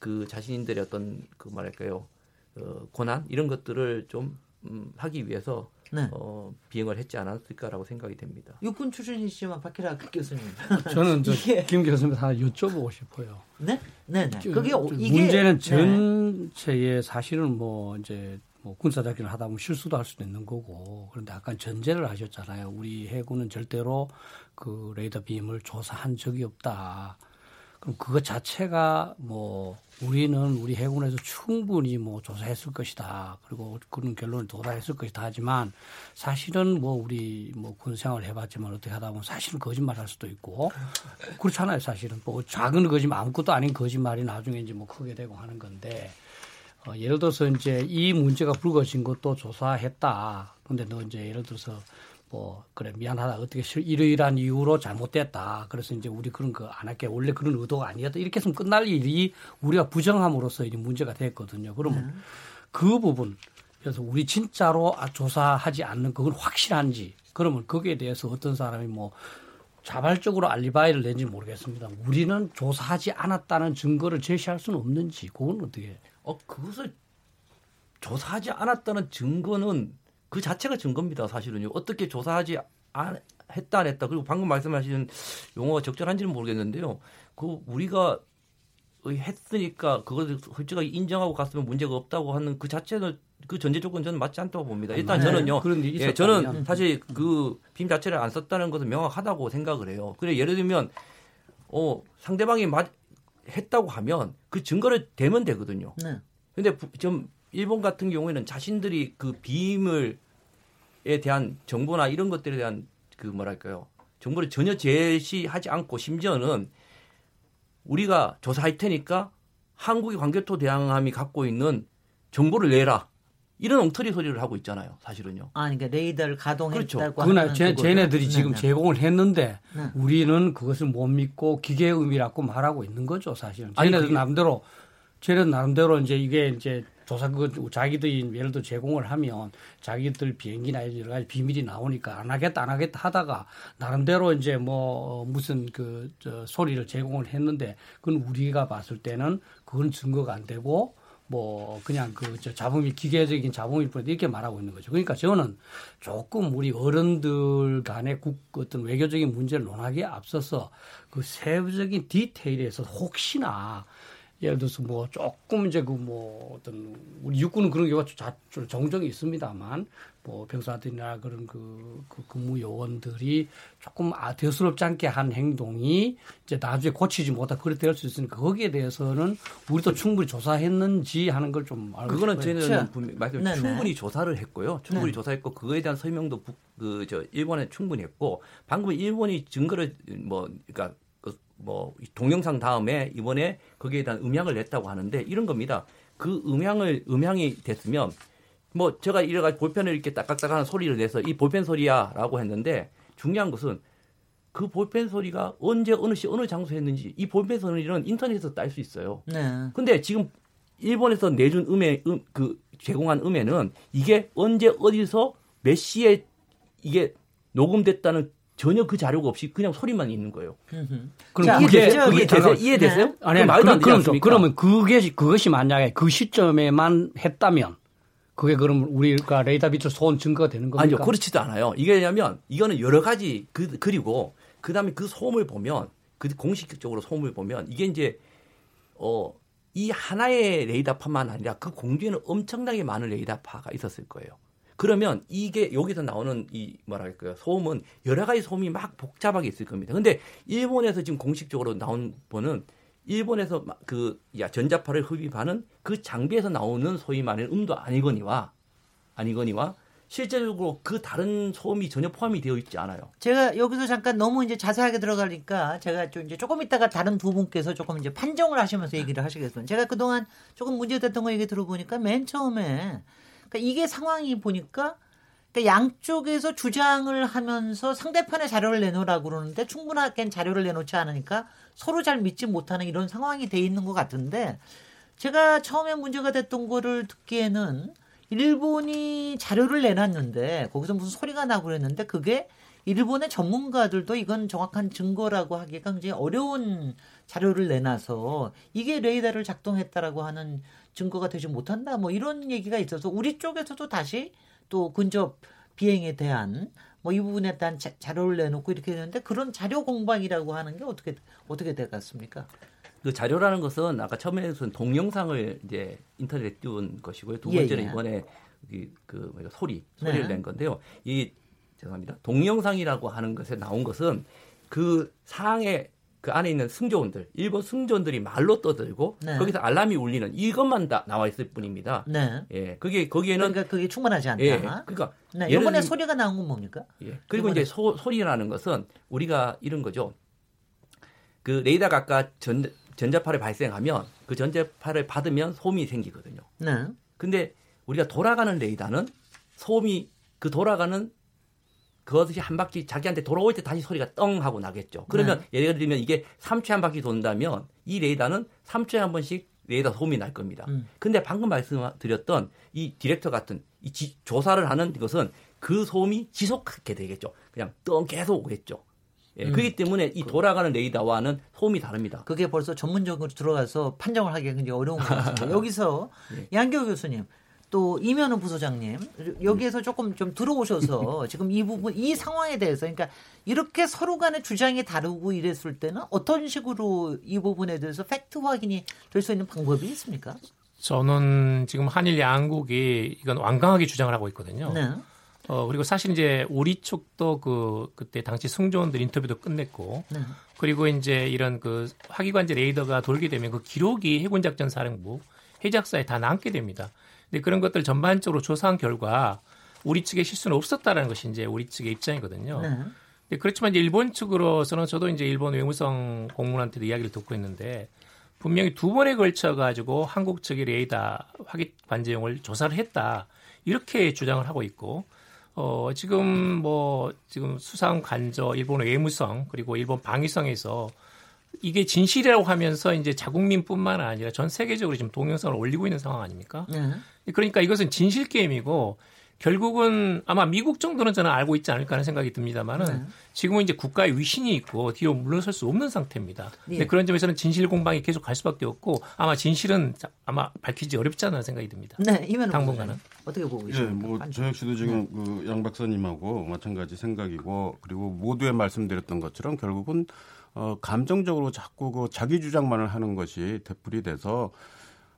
[SPEAKER 5] 그 자신들의 어떤 그 말할까요 어, 권한 이런 것들을 좀 음, 하기 위해서
[SPEAKER 1] 네.
[SPEAKER 5] 어, 비행을 했지 않았을까라고 생각이 됩니다.
[SPEAKER 1] 육군 출신이시지만 박희라 교수님.
[SPEAKER 3] 저는 저
[SPEAKER 1] 이게-
[SPEAKER 3] 김 교수님 하나 여쭤보고 싶어요.
[SPEAKER 1] 네, 네, 네.
[SPEAKER 3] 저-
[SPEAKER 1] 그게 이게
[SPEAKER 3] 문제는
[SPEAKER 1] 네.
[SPEAKER 3] 전체에 사실은 뭐 이제 뭐 군사 작전을 하다 보면 실수도 할 수도 있는 거고 그런데 아까 전제를 하셨잖아요. 우리 해군은 절대로 그 레이더 빔을 조사한 적이 없다. 그럼 그것 자체가 뭐 우리는 우리 해군에서 충분히 뭐 조사했을 것이다. 그리고 그런 결론을 도달했을 것이다. 하지만 사실은 뭐 우리 뭐 군 생활 해봤지만 어떻게 하다 보면 사실은 거짓말 할 수도 있고 그렇잖아요. 사실은 뭐 작은 거짓말 아무것도 아닌 거짓말이 나중에 이제 뭐 크게 되고 하는 건데 어, 예를 들어서 이제 이 문제가 불거진 것도 조사했다. 근데 너 이제 예를 들어서 뭐 그래 미안하다 어떻게 실- 이러이러한 이유로 잘못됐다. 그래서 이제 우리 그런 거 안 할게 원래 그런 의도가 아니었다. 이렇게 했으면 끝날 일이 우리가 부정함으로써 이제 문제가 됐거든요. 그러면 그 부분 그래서 우리 진짜로 아, 조사하지 않는 그건 확실한지 그러면 거기에 대해서 어떤 사람이 뭐 자발적으로 알리바이를 낸지 모르겠습니다. 우리는 조사하지 않았다는 증거를 제시할 수는 없는지 그건 어떻게
[SPEAKER 5] 어 그것을 조사하지 않았다는 증거는 그 자체가 증거입니다. 사실은요. 어떻게 조사하지 안 했다 안 했다 그리고 방금 말씀하신 용어가 적절한지는 모르겠는데요. 그 우리가 했으니까 그걸 솔직하게 인정하고 갔으면 문제가 없다고 하는 그 자체는 그 전제 조건 저는 맞지 않다고 봅니다. 일단
[SPEAKER 3] 네,
[SPEAKER 5] 저는요. 예. 저는 사실 그 빔 자체를 안 썼다는 것은 명확하다고 생각을 해요. 그래 예를 들면 어 상대방이 맞 했다고 하면 그 증거를 대면 되거든요.
[SPEAKER 1] 네.
[SPEAKER 5] 근데 부- 좀 일본 같은 경우에는 자신들이 그 비밀에 대한 정보나 이런 것들에 대한 그 뭐랄까요 정보를 전혀 제시하지 않고 심지어는 우리가 조사할 테니까 한국의 관계토 대항함이 갖고 있는 정보를 내라 이런 엉터리 소리를 하고 있잖아요 사실은요
[SPEAKER 1] 아, 그러니까 레이더를 가동했다고
[SPEAKER 5] 그렇죠.
[SPEAKER 1] 하는
[SPEAKER 3] 쟤,
[SPEAKER 1] 그거를.
[SPEAKER 3] 쟤네들이 지금
[SPEAKER 1] 네, 네.
[SPEAKER 3] 제공을 했는데
[SPEAKER 1] 네.
[SPEAKER 3] 우리는 그것을 못 믿고 기계의 의미라고 말하고 있는 거죠 사실은. 쟤네들
[SPEAKER 5] 그게-
[SPEAKER 3] 나름대로 쟤네들 나름대로 이제 이게 이제 조사 그 자기들이 예를 들어 제공을 하면 자기들 비행기나 여러 가지 비밀이 나오니까 안 하겠다 안 하겠다 하다가 나름대로 이제 뭐 무슨 그 저 소리를 제공을 했는데 그건 우리가 봤을 때는 그건 증거가 안 되고 뭐 그냥 그저 자본이 기계적인 자본일 뿐이다 이렇게 말하고 있는 거죠. 그러니까 저는 조금 우리 어른들 간의 국 어떤 외교적인 문제를 논하기에 앞서서 그 세부적인 디테일에서 혹시나 예를 들어서 뭐 조금 이제 그 뭐 어떤 우리 육군은 그런 경우가 자, 종종 있습니다만 뭐 병사들이나 그런 그, 그 근무 요원들이 조금 아 대수롭지 않게 한 행동이 이제 나중에 고치지 못하 그렇게 될 수 있으니까 거기에 대해서는 우리도 충분히 조사했는지 하는 걸 좀 알고
[SPEAKER 5] 그거는. 저희는
[SPEAKER 1] 자,
[SPEAKER 5] 분명히 말씀
[SPEAKER 1] 네네.
[SPEAKER 5] 충분히 조사를 했고요. 충분히
[SPEAKER 1] 네.
[SPEAKER 5] 조사했고 그거에 대한 설명도 그 저 일본에 충분히 했고 방금 일본이 증거를 뭐 그러니까 그뭐 동영상 다음에 이번에 거기에 대한 음향을 냈다고 하는데 이런 겁니다. 그 음향을 음향이 됐으면 뭐 제가 이래가지고 볼펜을 이렇게 딱딱딱하는 소리를 내서 이 볼펜 소리야라고 했는데 중요한 것은 그 볼펜 소리가 언제 어느 시 어느 장소에 했는지 이 볼펜 소리는 인터넷에서 딸 수 있어요.
[SPEAKER 1] 네.
[SPEAKER 5] 근데 지금 일본에서 내준 음에 음, 그 제공한 음에는 이게 언제 어디서 몇 시에 이게 녹음됐다는 전혀 그 자료가 없이 그냥 소리만 있는 거예요.
[SPEAKER 3] 그럼
[SPEAKER 1] 자,
[SPEAKER 3] 그게
[SPEAKER 1] 이해됐죠?
[SPEAKER 5] 그게
[SPEAKER 1] 그게
[SPEAKER 5] 이해되세요?
[SPEAKER 3] 네. 아니, 아니
[SPEAKER 5] 말도 안 되지
[SPEAKER 3] 그럼,
[SPEAKER 5] 않습니까?
[SPEAKER 3] 그러면 그게 그것이 만약에 그 시점에만 했다면 그게 그럼 우리가 레이더 빛을 쏜 증거가 되는 겁니까?
[SPEAKER 5] 아니요, 그렇지도 않아요. 이게 왜냐면 이거는 여러 가지 그 그리고 그다음에 그 소음을 보면 그 공식적으로 소음을 보면 이게 이제 어 이 하나의 레이더파만 아니라 그 공중에는 엄청나게 많은 레이더파가 있었을 거예요. 그러면 이게 여기서 나오는 이 뭐랄까요 소음은 여러 가지 소음이 막 복잡하게 있을 겁니다. 근데 일본에서 지금 공식적으로 나온 번은 일본에서 막그 야, 전자파를 흡입하는 그 장비에서 나오는 소위 말하는 음도 아니거니와 아니거니와 실제적으로 그 다른 소음이 전혀 포함이 되어 있지 않아요.
[SPEAKER 1] 제가 여기서 잠깐 너무 이제 자세하게 들어가니까 제가 좀 이제 조금 있다가 다른 두 분께서 조금 이제 판정을 하시면서 얘기를 하시겠습니다. 제가 그동안 조금 문제됐던 거 얘기 들어보니까 맨 처음에 그러니까 이게 상황이 보니까 그러니까 양쪽에서 주장을 하면서 상대편의 자료를 내놓으라고 그러는데 충분하게 자료를 내놓지 않으니까 서로 잘 믿지 못하는 이런 상황이 돼 있는 것 같은데 제가 처음에 문제가 됐던 거를 듣기에는 일본이 자료를 내놨는데 거기서 무슨 소리가 나고 그랬는데 그게 일본의 전문가들도 이건 정확한 증거라고 하기가 굉장히 어려운 자료를 내놔서 이게 레이더를 작동했다라고 하는 증거가 되지 못한다 뭐 이런 얘기가 있어서 우리 쪽에서도 다시 또 근접 비행에 대한 뭐 이 부분에 대한 자, 자료를 내놓고 이렇게 되는데 그런 자료 공방이라고 하는 게 어떻게 어떻게 돼갔습니까?
[SPEAKER 5] 그 자료라는 것은 아까 처음에는 동영상을 이제 인터넷에 띄운 것이고요. 두
[SPEAKER 1] 예,
[SPEAKER 5] 번째는
[SPEAKER 1] 예.
[SPEAKER 5] 이번에 이, 그 뭐야, 소리 소리를
[SPEAKER 1] 네.
[SPEAKER 5] 낸 건데요. 이 죄송합니다. 동영상이라고 하는 것에 나온 것은 그 상에 그 안에 있는 승조원들 일본 승조원들이 말로 떠들고
[SPEAKER 1] 네.
[SPEAKER 5] 거기서 알람이 울리는 이것만 다 나와 있을 뿐입니다.
[SPEAKER 1] 네.
[SPEAKER 5] 예, 그게 거기에는
[SPEAKER 1] 그러니까 그게 충분하지 않다.
[SPEAKER 5] 예, 그러니까
[SPEAKER 1] 네, 이번에 소리가 나온 건 뭡니까?
[SPEAKER 5] 예. 그리고 이제 소, 소리라는 것은 우리가 이런 거죠. 그 레이더가 아까 전, 전자파를 발생하면 그 전자파를 받으면 소음이 생기거든요.
[SPEAKER 1] 네.
[SPEAKER 5] 근데 우리가 돌아가는 레이더는 소음이 그 돌아가는 그것이 한 바퀴 자기한테 돌아올 때 다시 소리가 떵 하고 나겠죠. 그러면 예를 들면 이게 3초에 한 바퀴 돈다면 이 레이더는 3초에 한 번씩 레이더 소음이 날 겁니다.
[SPEAKER 1] 음.
[SPEAKER 5] 근데 방금 말씀드렸던 이 디렉터 같은 이 지- 조사를 하는 것은 그 소음이 지속하게 되겠죠. 그냥 떵 계속 오겠죠. 예,
[SPEAKER 1] 음.
[SPEAKER 5] 그렇기 때문에 이 돌아가는 레이더와는 소음이 다릅니다.
[SPEAKER 1] 그게 벌써 전문적으로 들어가서 판정을 하기가 굉장히 어려운 것 같습니다. 여기서
[SPEAKER 5] 네.
[SPEAKER 1] 양교 교수님 또 이면우 부소장님 여기에서 조금 좀 들어오셔서 지금 이 부분 이 상황에 대해서 그러니까 이렇게 서로 간의 주장이 다르고 이랬을 때는 어떤 식으로 이 부분에 대해서 팩트 확인이 될 수 있는 방법이 있습니까?
[SPEAKER 4] 저는 지금 한일 양국이 이건 완강하게 주장을 하고 있거든요.
[SPEAKER 1] 네.
[SPEAKER 4] 어, 그리고 사실 이제 우리 쪽도 그, 그때 당시 승조원들 인터뷰도 끝냈고,
[SPEAKER 1] 네.
[SPEAKER 4] 그리고 이제 이런 그 화기관제 레이더가 돌게 되면 그 기록이 해군 작전 사령부 해작사에 다 남게 됩니다. 근데 그런 것들 전반적으로 조사한 결과 우리 측에 실수는 없었다라는 것이 이제 우리 측의 입장이거든요.
[SPEAKER 1] 네.
[SPEAKER 4] 네, 그렇지만 이제 일본 측으로서는 저도 이제 일본 외무성 공무원한테도 이야기를 듣고 있는데 분명히 두 번에 걸쳐 가지고 한국 측의 레이더 화기 관제용을 조사를 했다 이렇게 주장을 하고 있고 어 지금 뭐 지금 수상 관저 일본 외무성 그리고 일본 방위성에서 이게 진실이라고 하면서 이제 자국민뿐만 아니라 전 세계적으로 지금 동영상을 올리고 있는 상황 아닙니까?
[SPEAKER 1] 네.
[SPEAKER 4] 그러니까 이것은 진실 게임이고 결국은 아마 미국 정도는 저는 알고 있지 않을까 하는 생각이 듭니다만은
[SPEAKER 1] 네.
[SPEAKER 4] 지금은 이제 국가의 위신이 있고 뒤로 물러설 수 없는 상태입니다.
[SPEAKER 1] 예.
[SPEAKER 4] 근데 그런 점에서는 진실 공방이 계속 갈 수밖에 없고 아마 진실은 자- 아마 밝히지 어렵지 않은 생각이 듭니다.
[SPEAKER 1] 네,
[SPEAKER 4] 당분간은.
[SPEAKER 1] 부소장님 어떻게 보고
[SPEAKER 6] 예,
[SPEAKER 1] 계십니까?
[SPEAKER 6] 뭐저 역시도 지금 그 양 박사님하고 마찬가지 생각이고 그리고 모두에 말씀드렸던 것처럼 결국은 어 감정적으로 자꾸 그 자기 주장만을 하는 것이 되풀이 돼서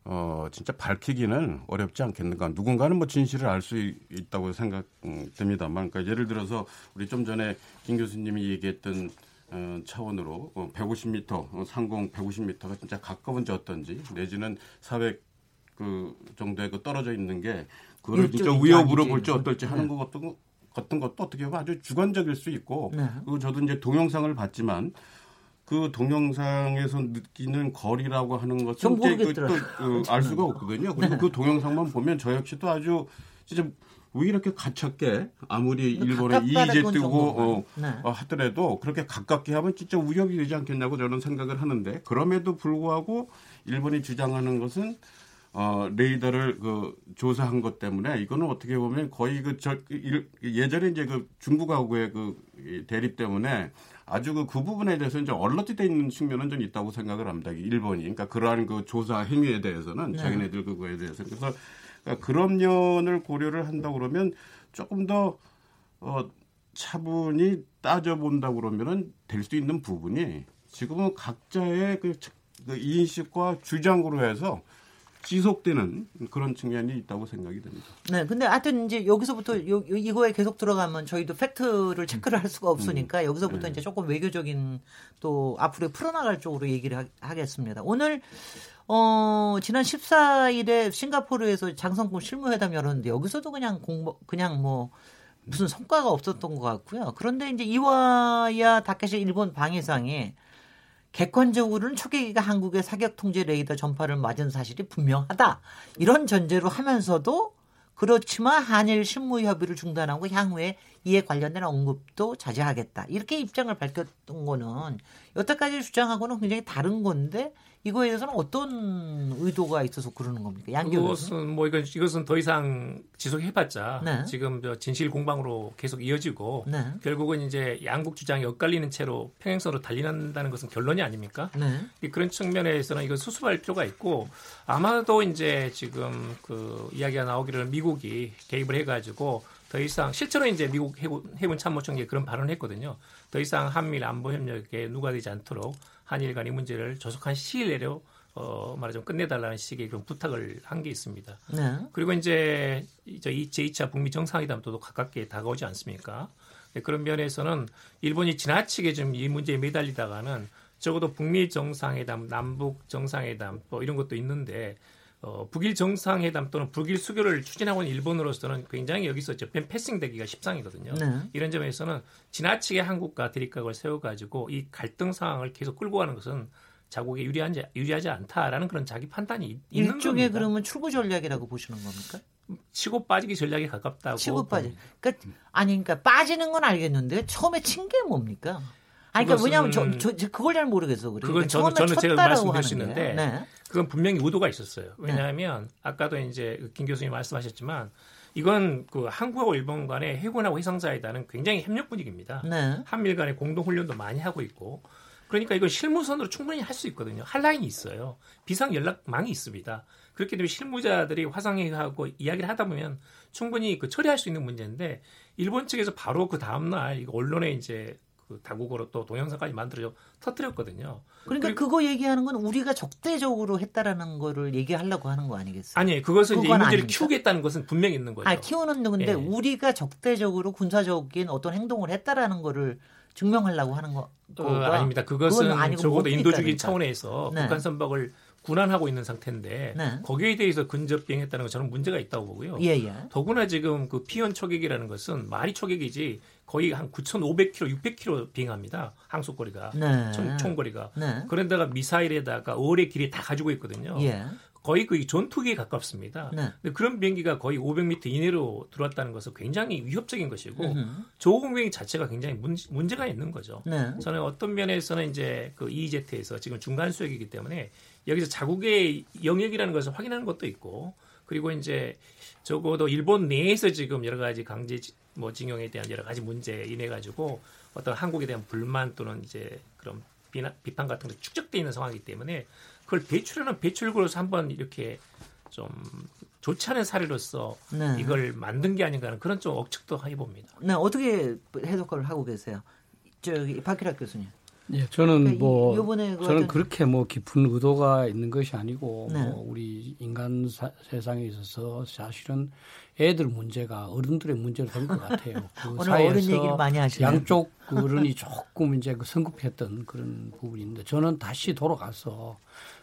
[SPEAKER 6] 어 진짜 밝히기는 어렵지 않겠는가. 누군가는 뭐 진실을 알 수 있다고 생각됩니다만, 그러니까 예를 들어서 우리 좀 전에 김 교수님이 얘기했던 어, 차원으로 어, 150m 어, 상공 150m가 진짜 가까운지 어떤지 내지는 400 그 정도에 그 떨어져 있는 게 그거를 진짜 위협으로. 볼지 어떨지 하는
[SPEAKER 1] 네.
[SPEAKER 6] 것 같은 같은 것도 어떻게 보면 아주 주관적일 수 있고
[SPEAKER 1] 네.
[SPEAKER 6] 그리고 저도 이제 동영상을 봤지만 그 동영상에서 느끼는 거리라고 하는 것은
[SPEAKER 1] 전
[SPEAKER 6] 이제
[SPEAKER 1] 모르겠더라고요.
[SPEAKER 6] 그또알 수가 없거든요. 그리고
[SPEAKER 1] 네.
[SPEAKER 6] 그 동영상만 보면 저 역시도 아주 진짜 왜 이렇게 가깝게 아무리
[SPEAKER 1] 건
[SPEAKER 6] 이이제 뜨고
[SPEAKER 1] 정도만.
[SPEAKER 6] 어,
[SPEAKER 1] 네.
[SPEAKER 6] 어, 하더라도 그렇게 가깝게 하면 진짜 위협이 되지 않겠냐고 저는 생각을 하는데 그럼에도 불구하고 일본이 주장하는 것은 어, 레이더를 그 조사한 것 때문에 이거는 어떻게 보면 거의 그 저 예전에 이제 그 중국하고의 그 대립 때문에 아주 그, 그 부분에 대해서 이제 얼러티돼 있는 측면은 좀 있다고 생각을 합니다. 일본이. 그러니까 그러한 그 조사 행위에 대해서는 네. 자기네들 그거에 대해서 그래서 그러니까 그런 면을 고려를 한다 그러면 조금 더 어, 차분히 따져본다 그러면은 될 수 있는 부분이 지금은 각자의 그, 그 인식과 주장으로 해서 지속되는 그런 측면이 있다고 생각이 됩니다.
[SPEAKER 1] 네, 근데 하여튼 이제 여기서부터 요, 이거에 계속 들어가면 저희도 팩트를 체크를 할 수가 없으니까 음. 여기서부터 네. 이제 조금 외교적인 또 앞으로 풀어나갈 쪽으로 얘기를 하, 겠습니다 오늘 어, 지난 14일에 싱가포르에서 장성군 실무회담 열었는데 여기서도 그냥 공 그냥 뭐 무슨 성과가 없었던 것 같고요. 그런데 이제 이와야 다케시 일본 방위상이 객관적으로는 초계기가 한국의 사격 통제 레이더 전파를 맞은 사실이 분명하다. 이런 전제로 하면서도 그렇지만 한일 신무 협의를 중단하고 향후에 이에 관련된 언급도 자제하겠다. 이렇게 입장을 밝혔던 거는 여태까지 주장하고는 굉장히 다른 건데 이거에 대해서는 어떤 의도가 있어서 그러는 겁니까?
[SPEAKER 4] 양교 그것은 뭐 이건 이것은 더 이상 지속해봤자 네. 지금 진실 공방으로 계속 이어지고 네. 결국은 이제 양국 주장이 엇갈리는 채로 평행선으로 달리는다는 것은 결론이 아닙니까? 네. 그런 측면에서는 이거 수습할 필요가 있고 아마도 이제 지금 그 이야기가 나오기를 미국이 개입을 해가지고 더 이상 실제로 이제 미국 해군, 해군 참모총장이 그런 발언을 했거든요. 더 이상 한미 일 안보 협력에 누가 되지 않도록 한일 간의 문제를 조속한 시일 내로 어, 말하자면 끝내달라는 식의 그런 부탁을 한 게 있습니다. 네. 그리고 이제 저 제2차 북미 정상회담도 가깝게 다가오지 않습니까? 네, 그런 면에서는 일본이 지나치게 좀 이 문제에 매달리다가는 적어도 북미 정상회담, 남북 정상회담 뭐 이런 것도 있는데 어, 북일 정상회담 또는 북일 수교를 추진하고 있는 일본으로서는 굉장히 여기서 저편 패싱되기가 십상이거든요. 네. 이런 점에서는 지나치게 한국과 대립각을 세워가지고 이 갈등 상황을 계속 끌고 가는 것은 자국에 유리하지, 유리하지 않다라는 그런 자기 판단이 있는
[SPEAKER 1] 일종의
[SPEAKER 4] 겁니다.
[SPEAKER 1] 그러면 출구 전략이라고 보시는 겁니까?
[SPEAKER 4] 치고 빠지기 전략에 가깝다고.
[SPEAKER 1] 치고 빠지. 그러니까 아니 그러니까 빠지는 건 알겠는데 처음에 친 게 뭡니까? 아니 그러니까 왜냐하면 저, 저, 저, 그걸 잘 모르겠어 그래.
[SPEAKER 4] 그건 저는 저는 제가 말씀드릴 수 있는데 네. 그건 분명히 의도가 있었어요. 왜냐하면 네. 아까도 이제 그김 교수님 말씀하셨지만 이건 그 한국하고 일본 간의 해군하고 해상자에다는 굉장히 협력 분위기입니다. 네. 한밀 간의 공동 훈련도 많이 하고 있고 그러니까 이건 실무선으로 충분히 할 수 있거든요. 할 라인이 있어요. 비상 연락망이 있습니다. 그렇기 때문에 실무자들이 화상회의하고 이야기를 하다 보면 충분히 그 처리할 수 있는 문제인데 일본 측에서 바로 그 다음 날 언론에 이제 그 다국어로 또 동영상까지 만들어서 터뜨렸거든요.
[SPEAKER 1] 그러니까 그거 얘기하는 건 우리가 적대적으로 했다라는 거를 얘기하려고 하는 거 아니겠어요?
[SPEAKER 4] 아니, 그것은 이제 이 문제를 키우겠다는 것은 분명히 있는 거죠.
[SPEAKER 1] 아, 키우는 건데 예. 우리가 적대적으로 군사적인 어떤 행동을 했다라는 거를 증명하려고 하는 거.
[SPEAKER 4] 어, 아닙니다. 그것은 적어도 인도주의 차원에서 네. 북한 선박을 군안하고 있는 상태인데 네. 거기에 대해서 근접 비행했다는 건 저는 문제가 있다고 보고요. 예, 예. 더구나 지금 그 피원 초객이라는 것은 말이 초객이지 거의 한 9,500km, 600km 비행합니다. 항속거리가 네. 총, 총거리가. 네. 그런데가 미사일에다가 어뢰 길이 다 가지고 있거든요. 예. 거의 그 전투기에 가깝습니다. 네. 근데 그런 비행기가 거의 500m 이내로 들어왔다는 것은 굉장히 위협적인 것이고 조공 비행 자체가 굉장히 문, 제가 있는 거죠. 네. 저는 어떤 면에서는 이제 그 EEZ에서 지금 중간 수역이기 때문에 여기서 자국의 영역이라는 것을 확인하는 것도 있고 그리고 이제 적어도 일본 내에서 지금 여러 가지 강제 뭐 징용에 대한 여러 가지 문제 인해 가지고 어떤 한국에 대한 불만 또는 이제 그런 비난, 비판 같은 게 축적돼 있는 상황이기 때문에 그걸 배출하는 배출구로서 한번 이렇게 좀 좋지 않은 사례로서 네. 이걸 만든 게 아닌가 하는 그런 좀 억측도 해봅니다.
[SPEAKER 1] 네, 어떻게 해석을 하고 계세요? 저기 박희락 교수님.
[SPEAKER 3] 예, 저는 그러니까 뭐 저는 어떤... 그렇게 뭐 깊은 의도가 있는 것이 아니고 네. 뭐 우리 인간 사, 세상에 있어서 사실은 애들 문제가 어른들의 문제로 된 것 같아요.
[SPEAKER 1] 그 사이에서
[SPEAKER 3] 양쪽 어른이 조금 이제 그 성급했던 그런 부분인데 저는 다시 돌아가서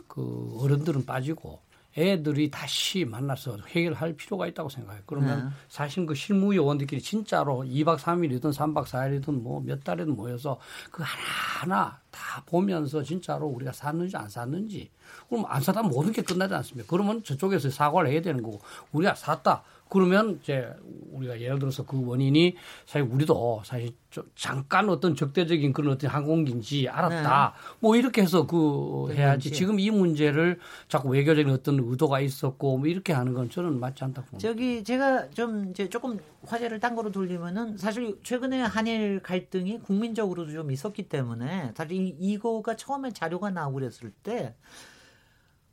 [SPEAKER 3] 그 어른들은 빠지고 애들이 다시 만나서 해결할 필요가 있다고 생각해요. 그러면 네. 사실 그 실무 요원들끼리 진짜로 2박 3일이든 3박 4일이든 뭐 몇 달이든 모여서 그 하나하나 다 보면서 진짜로 우리가 샀는지 안 샀는지 그럼 안 사다 모든 게 끝나지 않습니까? 그러면 저쪽에서 사과를 해야 되는 거고 우리가 샀다. 그러면 이제 우리가 예를 들어서 그 원인이 사실 우리도 사실 좀 잠깐 어떤 적대적인 그런 어떤 항공기인지 알았다. 네. 뭐 이렇게 해서 그 해야지. 지금 이 문제를 자꾸 외교적인 어떤 의도가 있었고 뭐 이렇게 하는 건 저는 맞지 않다고 봅니다.
[SPEAKER 1] 저기 제가 좀 이제 조금 화제를 딴 거로 돌리면은 사실 최근에 한일 갈등이 국민적으로도 좀 있었기 때문에 사실 이, 이거가 처음에 자료가 나오고 그랬을 때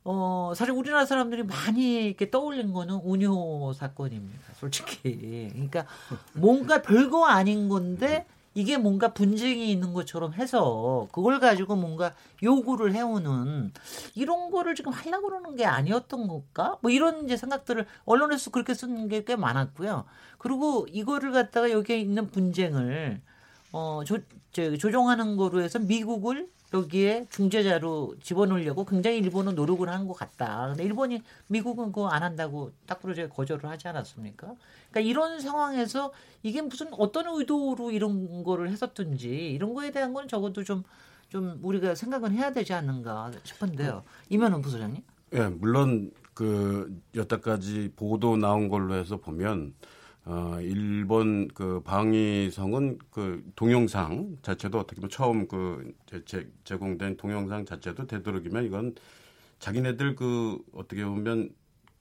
[SPEAKER 1] 어, 사실 우리나라 사람들이 많이 이렇게 떠올린 거는 운요 사건입니다. 솔직히. 그러니까 뭔가 별거 아닌 건데 이게 뭔가 분쟁이 있는 것처럼 해서 그걸 가지고 뭔가 요구를 해오는 이런 거를 지금 하려고 그러는 게 아니었던 걸까? 뭐 이런 이제 생각들을 언론에서 그렇게 쓰는 게 꽤 많았고요. 그리고 이거를 갖다가 여기에 있는 분쟁을 어, 조, 저, 조정하는 거로 해서 미국을 여기에 중재자로 집어넣으려고 굉장히 일본은 노력을 하는 것 같다. 근데 일본이 미국은 그거 안 한다고 딱 부러져 거절을 하지 않았습니까? 그러니까 이런 상황에서 이게 무슨 어떤 의도로 이런 거를 했었든지 이런 거에 대한 건 적어도 좀, 좀 우리가 생각은 해야 되지 않는가 싶은데요. 이면은 부소장님?
[SPEAKER 6] 예, 네, 물론 그 여태까지 보도 나온 걸로 해서 보면 어, 일본 그 방위성은 그 동영상 자체도 어떻게 보면 처음 그 제, 제공된 동영상 자체도 되도록이면 이건 자기네들 그 어떻게 보면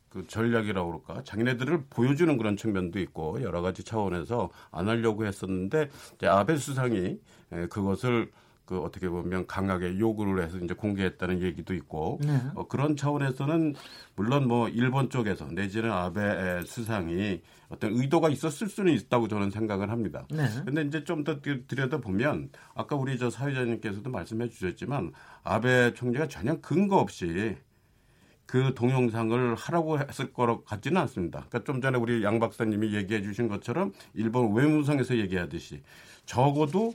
[SPEAKER 6] 그 전략이라고 그럴까 자기네들을 보여주는 그런 측면도 있고 여러 가지 차원에서 안 하려고 했었는데 이제 아베 수상이 그것을 그 어떻게 보면 강하게 요구를 해서 이제 공개했다는 얘기도 있고 네. 어, 그런 차원에서는 물론 뭐 일본 쪽에서 내지는 아베 수상이 어떤 의도가 있었을 수는 있다고 저는 생각을 합니다. 네. 근데 이제 좀 더 들여다 보면 아까 우리 저 사회자님께서도 말씀해 주셨지만 아베 총재가 전혀 근거 없이 그 동영상을 하라고 했을 거로 같지는 않습니다. 그러니까 좀 전에 우리 양 박사님이 얘기해 주신 것처럼 일본 외무성에서 얘기하듯이 적어도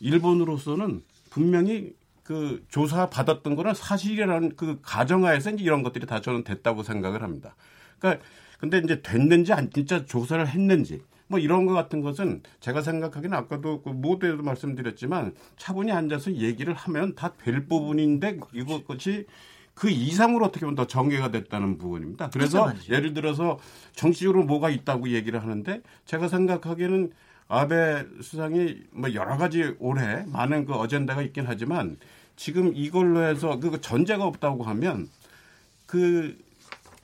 [SPEAKER 6] 일본으로서는 분명히 그 조사 받았던 거는 사실이라는 그 가정하에서 이제 이런 것들이 다 저는 됐다고 생각을 합니다. 그러니까 근데 이제 됐는지 안 진짜 조사를 했는지 뭐 이런 것 같은 것은 제가 생각하기는 아까도 그 모두에도 말씀드렸지만 차분히 앉아서 얘기를 하면 다 될 부분인데 이것이 그 이상으로 어떻게 보면 더 전개가 됐다는 부분입니다. 그래서 그렇죠, 예를 들어서 정치적으로 뭐가 있다고 얘기를 하는데 제가 생각하기에는 아베 수상이 뭐 여러 가지 올해 많은 그 어젠다가 있긴 하지만 지금 이걸로 해서 그 전제가 없다고 하면 그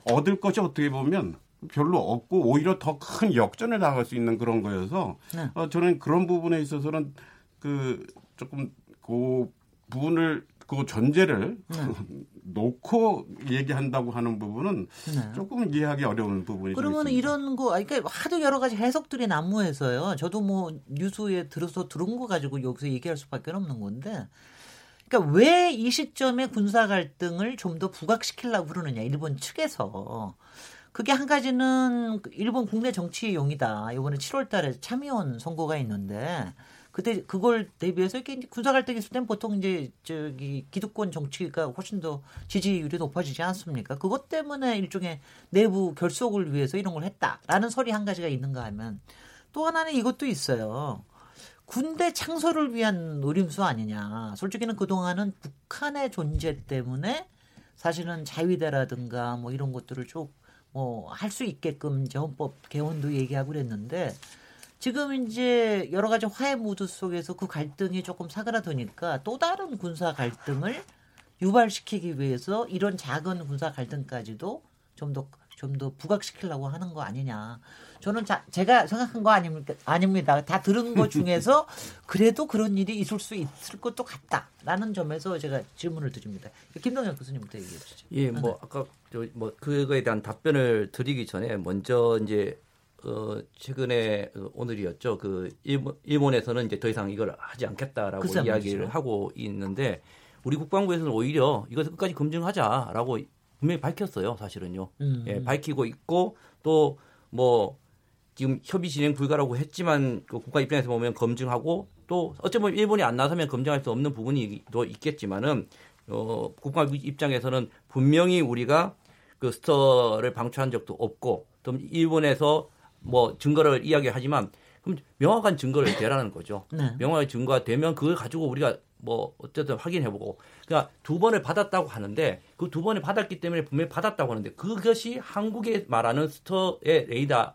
[SPEAKER 6] 얻을 것이 어떻게 보면 별로 없고 오히려 더 큰 역전을 나갈 수 있는 그런 거여서 네. 어, 저는 그런 부분에 있어서는 그 조금 그 부분을 그 전제를 네. 놓고 얘기한다고 하는 부분은 네. 조금 이해하기 어려운 부분이
[SPEAKER 1] 그러면 이런 거 그러니까 하도 여러 가지 해석들이 난무해서요. 저도 뭐 뉴스에 들어서 들은 거 가지고 여기서 얘기할 수밖에 없는 건데. 그러니까 왜 이 시점에 군사 갈등을 좀 더 부각시키려고 그러느냐 일본 측에서 그게 한 가지는 일본 국내 정치용이다. 이번에 7월 달에 참의원 선거가 있는데 그때 그걸 대비해서 이렇게 군사 갈등이 있을 땐 보통 이제 저기 기득권 정치가 훨씬 더 지지율이 높아지지 않습니까? 그것 때문에 일종의 내부 결속을 위해서 이런 걸 했다라는 설이 한 가지가 있는가 하면 또 하나는 이것도 있어요. 군대 창설을 위한 노림수 아니냐. 솔직히는 그동안은 북한의 존재 때문에 사실은 자위대라든가 뭐 이런 것들을 쭉 뭐 할 수 있게끔 이제 헌법 개헌도 얘기하고 그랬는데 지금 이제 여러 가지 화해 무드 속에서 그 갈등이 조금 사그라드니까 또 다른 군사 갈등을 유발시키기 위해서 이런 작은 군사 갈등까지도 좀 더 좀더 부각시키려고 하는 거 아니냐. 저는 자, 제가 생각한 거 아닙니까? 아닙니다. 다 들은 것 중에서 그래도 그런 일이 있을 수 있을 것도 같다라는 점에서 제가 질문을 드립니다. 김동현 교수님부터 얘기해 주시죠.
[SPEAKER 5] 예, 뭐 네. 아까 뭐 그거에 대한 답변을 드리기 전에 먼저 이제 어, 최근에 그 오늘이었죠. 그 일본, 일본에서는 이제 더 이상 이걸 하지 않겠다라고 이야기를 말이죠. 하고 있는데 우리 국방부에서는 오히려 이것을 끝까지 검증하자라고 분명히 밝혔어요. 사실은요. 음. 예, 밝히고 있고 또 뭐 지금 협의 진행 불가라고 했지만 그 국가 입장에서 보면 검증하고 또 어쩌면 일본이 안 나서면 검증할 수 없는 부분이 또 있겠지만은 어, 국방 입장에서는 분명히 우리가 그 스터를 방출한 적도 없고 또 일본에서 뭐 증거를 이야기하지만 그럼 명확한 증거를 대라는 거죠. 네. 명확한 증거가 되면 그걸 가지고 우리가 뭐 어쨌든 확인해보고 그러니까 두 번을 받았다고 하는데 그 두 번을 받았기 때문에 분명히 받았다고 하는데 그것이 한국에 말하는 스터의 레이더에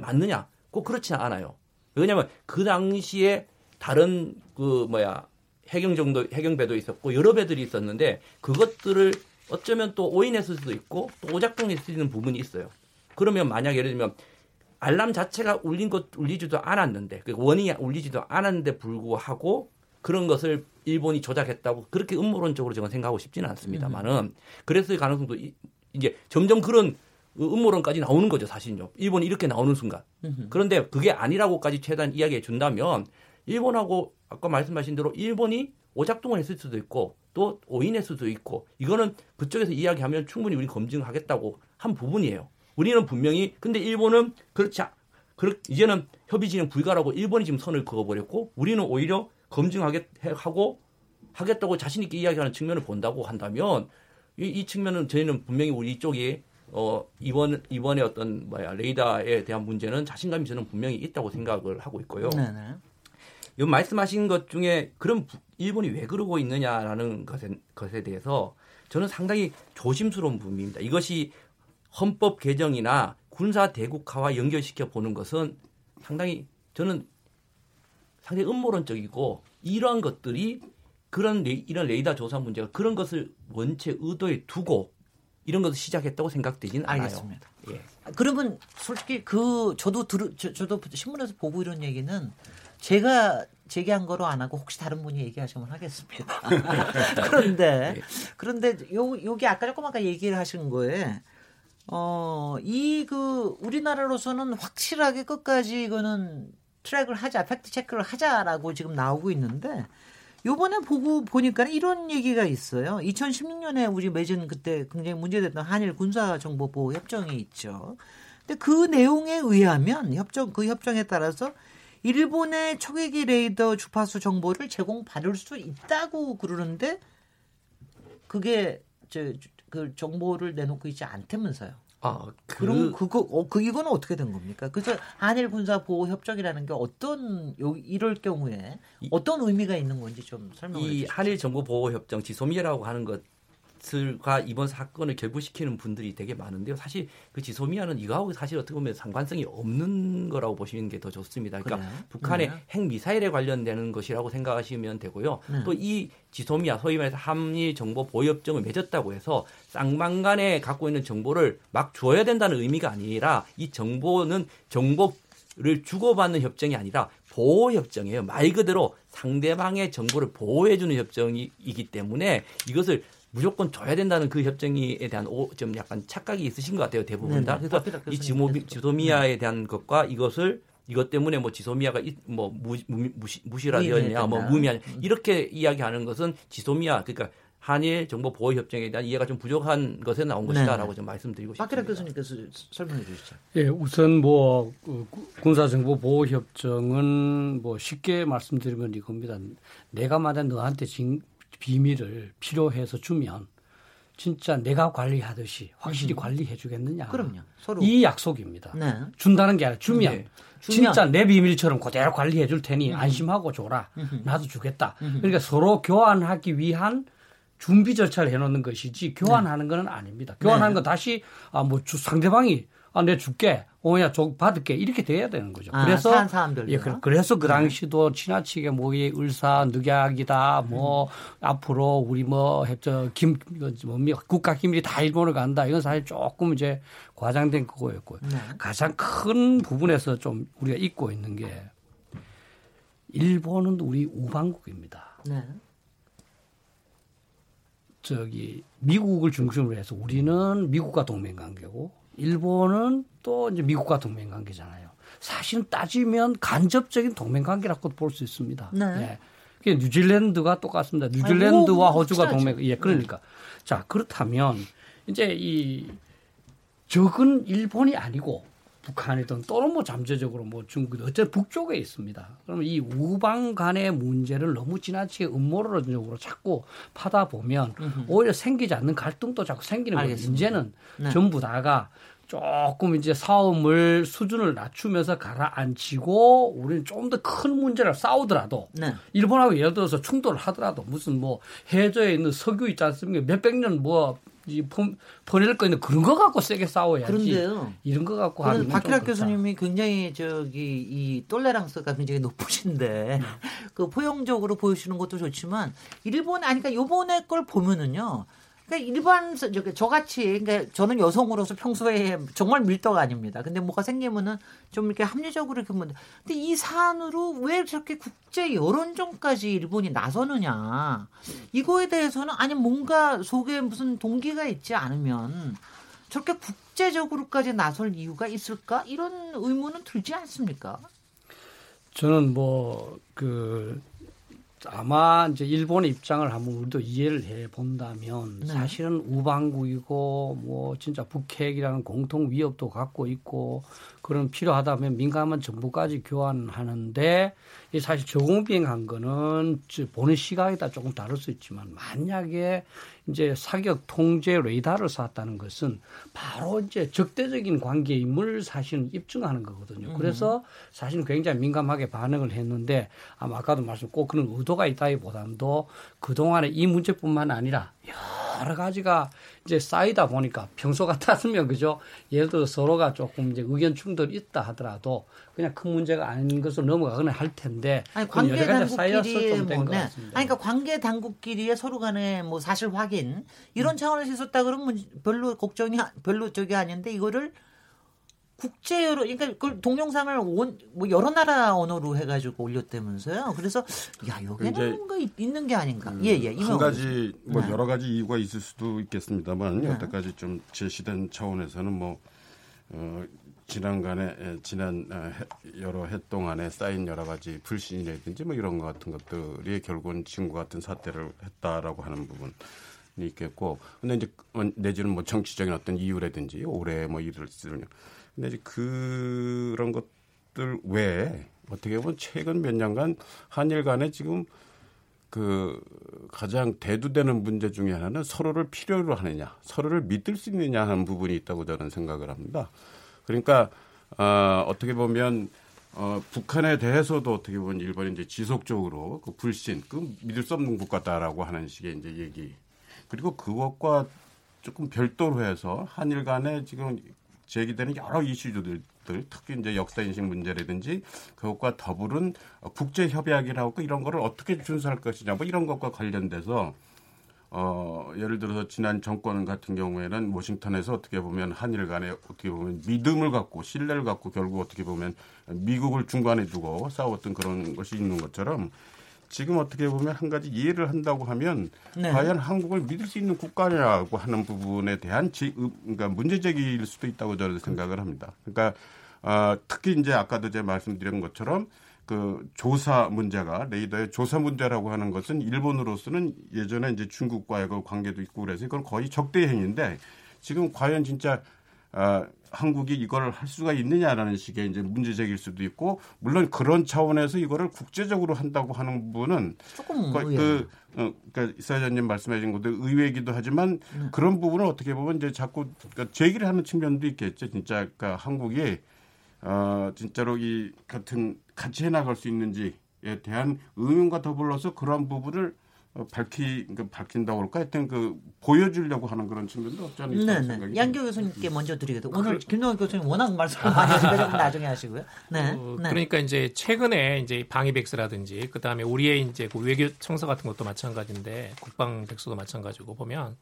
[SPEAKER 5] 맞느냐? 꼭 그렇지는 않아요. 왜냐하면 그 당시에 다른 그 뭐야 해경 정도 해경배도 있었고 여러 배들이 있었는데 그것들을 어쩌면 또 오인했을 수도 있고 또 오작동했을 수 있는 부분이 있어요. 그러면 만약 예를 들면 알람 자체가 울린 것 울리지도 않았는데 그 원인이 울리지도 않았는데 불구하고 그런 것을 일본이 조작했다고 그렇게 음모론적으로 저는 생각하고 싶지는 않습니다만은 그랬을 가능성도 이제 점점 그런 음모론까지 나오는 거죠 사실은요. 일본이 이렇게 나오는 순간. 그런데 그게 아니라고까지 최대한 이야기해 준다면 일본하고 아까 말씀하신 대로 일본이 오작동을 했을 수도 있고 또 오인했을 수도 있고 이거는 그쪽에서 이야기하면 충분히 우리 검증하겠다고 한 부분이에요. 우리는 분명히 근데 일본은 그렇지 그렇 이제는 협의 진행 불가라고 일본이 지금 선을 그어버렸고 우리는 오히려 검증하겠 하고 하겠다고 자신 있게 이야기하는 측면을 본다고 한다면 이, 이 측면은 저희는 분명히 우리 쪽이 어 이번 이번에 어떤 뭐야 레이더에 대한 문제는 자신감이 저는 분명히 있다고 생각을 하고 있고요. 네네. 이 말씀하신 것 중에 그럼 일본이 왜 그러고 있느냐라는 것에, 것에 대해서 저는 상당히 조심스러운 부분입니다. 이것이 헌법 개정이나 군사 대국화와 연결시켜 보는 것은 상당히 저는 상당히 음모론적이고 이러한 것들이 그런 레, 이런 레이더 조사 문제가 그런 것을 원체 의도에 두고 이런 것을 시작했다고 생각되지는 않아요.
[SPEAKER 1] 알겠습니다. 예. 그러면 솔직히 그 저도 들 저, 저도 신문에서 보고 이런 얘기는 제가 제기한 거로 안 하고 혹시 다른 분이 얘기하시면 하겠습니다. 그런데 네. 그런데 요 요게 아까 조금 아까 얘기를 하신 거에 어 이 그 우리나라로서는 확실하게 끝까지 이거는 트랙을 하자, 팩트 체크를 하자라고 지금 나오고 있는데 요번에 보고 보니까 이런 얘기가 있어요. 2016년에 우리 맺은 그때 굉장히 문제됐던 한일 군사 정보 보호 협정이 있죠. 근데 그 내용에 의하면 협정 그 협정에 따라서 일본의 초계기 레이더 주파수 정보를 제공받을 수 있다고 그러는데 그게 저 그 정보를 내놓고 있지 않다면서요. 아, 그... 그럼 그거 어, 그 이거는 어떻게 된 겁니까? 그래서 한일 군사 보호 협정이라는 게 어떤 요 이럴 경우에 어떤 의미가 있는 건지 좀 설명해 주시죠.
[SPEAKER 5] 이 한일 정보 보호 협정 지소미아라고 하는 것 것과 이번 사건을 결부시키는 분들이 되게 많은데요. 사실 그 지소미아는 이거하고 사실 어떻게 보면 상관성이 없는 거라고 보시는 게 더 좋습니다. 그러니까 그래요? 북한의 네. 핵 미사일에 관련되는 것이라고 생각하시면 되고요. 네. 또이 지소미아 소위 말해서 한일 정보 보협정을 맺었다고 해서 쌍방간에 갖고 있는 정보를 막 줘야 된다는 의미가 아니라 이 정보는 정보를 주고받는 협정이 아니라 보호 협정이에요. 말 그대로 상대방의 정보를 보호해주는 협정이기 때문에 이것을 무조건 줘야 된다는 그 협정에 대한 오, 좀 약간 착각이 있으신 것 같아요 대부분 다. 그래서 이 지모비, 지소미아에 대한 것과 이것을 이것 때문에 뭐 지소미아가 뭐 무, 무, 무시, 무시라되었냐, 뭐 무미한 음. 이렇게 이야기하는 것은 지소미아 그러니까 한일 정보 보호 협정에 대한 이해가 좀 부족한 것에 나온 것이다라고 좀 말씀드리고 싶습니다.
[SPEAKER 1] 박기락 교수님께서 설명해 주시죠.
[SPEAKER 3] 예, 우선 뭐그 군사 정보 보호 협정은 뭐 쉽게 말씀드리면 이겁니다. 내가 만약 너한테 진, 비밀을 필요해서 주면 진짜 내가 관리하듯이 확실히 음. 관리해 주겠느냐.
[SPEAKER 1] 그럼요. 서로.
[SPEAKER 3] 이 약속입니다. 네. 준다는 게 아니라 주면, 네. 주면, 진짜 내 비밀처럼 그대로 관리해 줄 테니 음. 안심하고 줘라. 음. 나도 주겠다. 음. 그러니까 서로 교환하기 위한 준비 절차를 해 놓는 것이지 교환하는 네. 건 아닙니다. 교환하는 네. 건 다시 아, 뭐 주, 상대방이 아, 내 줄게. 오야 저 받을게 이렇게 돼야 되는 거죠.
[SPEAKER 1] 아, 그래서
[SPEAKER 3] 예, 그래서 그 네. 당시도 지나치게 뭐 이 을사 늑약이다 뭐 음. 앞으로 우리 뭐 heb저 김 뭡니까 국가 기밀이 다 일본을 간다 이건 사실 조금 이제 과장된 그거였고요. 네. 가장 큰 부분에서 좀 우리가 잊고 있는 게 일본은 우리 우방국입니다. 네. 저기 미국을 중심으로 해서 우리는 미국과 동맹 관계고 일본은 또 이제 미국과 동맹 관계잖아요. 사실은 따지면 간접적인 동맹 관계라고 볼수 있습니다. 네. 예. 뉴질랜드가 똑같습니다. 뉴질랜드와 아이고, 호주가 동맹, 예, 그러니까. 자, 그렇다면 이제 이 적은 일본이 아니고 북한이든 또는 뭐 잠재적으로 뭐 중국 어쨌든 북쪽에 있습니다. 그러면 이 우방 간의 문제를 너무 지나치게 음모론적으로 자꾸 파다 보면 오히려 생기지 않는 갈등도 자꾸 생기는 거예요. 문제는 네. 전부 다가 조금 이제 싸움을 수준을 낮추면서 가라앉히고 우리는 좀 더 큰 문제를 싸우더라도
[SPEAKER 1] 네.
[SPEAKER 3] 일본하고 예를 들어서 충돌을 하더라도 무슨 뭐 해저에 있는 석유 있지 않습니까? 몇백 년 뭐 이 보낼 거 있는 그런 거 갖고 세게 싸워야지.
[SPEAKER 1] 그런데요.
[SPEAKER 3] 이런 거 갖고 하면
[SPEAKER 1] 박희락 교수님이 굉장히 저기 이 똘레랑스가 굉장히 높으신데 그 포용적으로 보여주시는 것도 좋지만 일본 아니 그러니까 요번에 걸 보면은요. 그러니까 일반 저같이 그러니까 저는 여성으로서 평소에 정말 밀떡 아닙니다. 근데 뭐가 생기면은 좀 이렇게 합리적으로 이렇게 보면 근데 이 사안으로 왜 저렇게 국제 여론전까지 일본이 나서느냐 이거에 대해서는 아니 뭔가 속에 무슨 동기가 있지 않으면 저렇게 국제적으로까지 나설 이유가 있을까 이런 의문은 들지 않습니까?
[SPEAKER 3] 저는 뭐 그 아마 이제 일본의 입장을 한번 우리도 이해를 해 본다면 네. 사실은 우방국이고 뭐 진짜 북핵이라는 공통 위협도 갖고 있고 그런 필요하다면 민감한 정보까지 교환하는데 이 사실 저공 비행한 거는 보는 시각에 따라 조금 다를 수 있지만 만약에 이제 사격 통제 레이더를 쐈다는 것은 바로 이제 적대적인 관계임을 사실은 입증하는 거거든요. 음. 그래서 사실은 굉장히 민감하게 반응을 했는데 아마 아까도 말씀 꼭 그런 의도가 있다기보다도 그동안에 이 문제뿐만 아니라 여러 가지가 이제 쌓이다 보니까 평소 같았으면 그죠 예를 들어 서로가 조금 이제 의견 충돌이 있다 하더라도 그냥 큰 문제가 아닌 것으로 넘어가거나 할 텐데
[SPEAKER 1] 아니 관계 당국끼리의 뭐, 네. 아니 그러니까 관계 당국끼리의 서로 간의 뭐 사실 확인 이런 음. 차원에서 있었다 그러면 별로 걱정이 별로 저기 아닌데 이거를 국제 여론 그러니까 그 동영상을 온, 뭐 여러 나라 언어로 해가지고 올렸다면서요. 그래서 야 여기는 뭔가 있는 게 아닌가. 예예.
[SPEAKER 6] 음, 예, 한 가지 뭐 네. 여러 가지 이유가 있을 수도 있겠습니다만 네. 여태까지 좀 제시된 차원에서는 뭐 어, 지난간에 지난 어, 여러 해 동안에 쌓인 여러 가지 불신이라든지 뭐 이런 것 같은 것들이 결국은 지금과 같은 사태를 했다라고 하는 부분. 이 있겠고 근데 이제 어, 내지는 뭐 정치적인 어떤 이유라든지 올해 뭐 일을 쓰는 근데 이제 그런 것들 외에 어떻게 보면 최근 몇 년간 한일 간에 지금 그 가장 대두되는 문제 중에 하나는 서로를 필요로 하느냐, 서로를 믿을 수 있느냐 하는 부분이 있다고 저는 생각을 합니다. 그러니까 어, 어떻게 보면 어, 북한에 대해서도 어떻게 보면 일본이 이제 지속적으로 그 불신, 그 믿을 수 없는 국가다라고 하는 식의 이제 얘기. 그리고 그것과 조금 별도로 해서 한일 간에 지금 제기되는 여러 이슈들 특히 이제 역사 인식 문제라든지 그것과 더불은 국제 협약이라고 이런 거를 어떻게 준수할 것이냐 뭐 이런 것과 관련돼서 어 예를 들어서 지난 정권 같은 경우에는 워싱턴에서 어떻게 보면 한일 간에 어떻게 보면 믿음을 갖고 신뢰를 갖고 결국 어떻게 보면 미국을 중간에 두고 싸웠던 그런 것이 있는 것처럼 지금 어떻게 보면 한 가지 이해를 한다고 하면 네. 과연 한국을 믿을 수 있는 국가냐고 하는 부분에 대한 지, 그러니까 문제제기일 수도 있다고 저는 생각을 합니다. 그러니까 어, 특히 이제 아까도 제가 말씀드린 것처럼 그 조사 문제가 레이더의 조사 문제라고 하는 것은 일본으로서는 예전에 이제 중국과의 그 관계도 있고 그래서 이건 거의 적대 행위인데 지금 과연 진짜 어, 한국이 이걸 할 수가 있느냐라는 식의 이제 문제 제기일 수도 있고 물론 그런 차원에서 이거를 국제적으로 한다고 하는 부분은
[SPEAKER 1] 조금 그,
[SPEAKER 6] 그 어, 그러니까 이사장님 말씀하신 것도 의외이기도 하지만 네. 그런 부분을 어떻게 보면 이제 자꾸 그러니까 제기를 하는 측면도 있겠죠. 진짜 그러니까 한국이 어 진짜로 이 같은 같이 해나갈 수 있는지에 대한 의문과 더불어서 그런 부분을 어, 밝히 그 밝힌다고 할까 하여튼 그 보여주려고 하는 그런 측면도 없지 않을까 네, 네. 생각이
[SPEAKER 1] 양교 교수님께 먼저 드리겠습니다. 오늘 김동현 교수님 워낙 말씀을 많이 하시니까 나중에 하시고요. 네.
[SPEAKER 4] 어, 네. 그러니까 이제 최근에 이제 방위백서라든지 그 다음에 우리의 이제 그 외교 청서 같은 것도 마찬가지인데 국방 백서도 마찬가지고 보면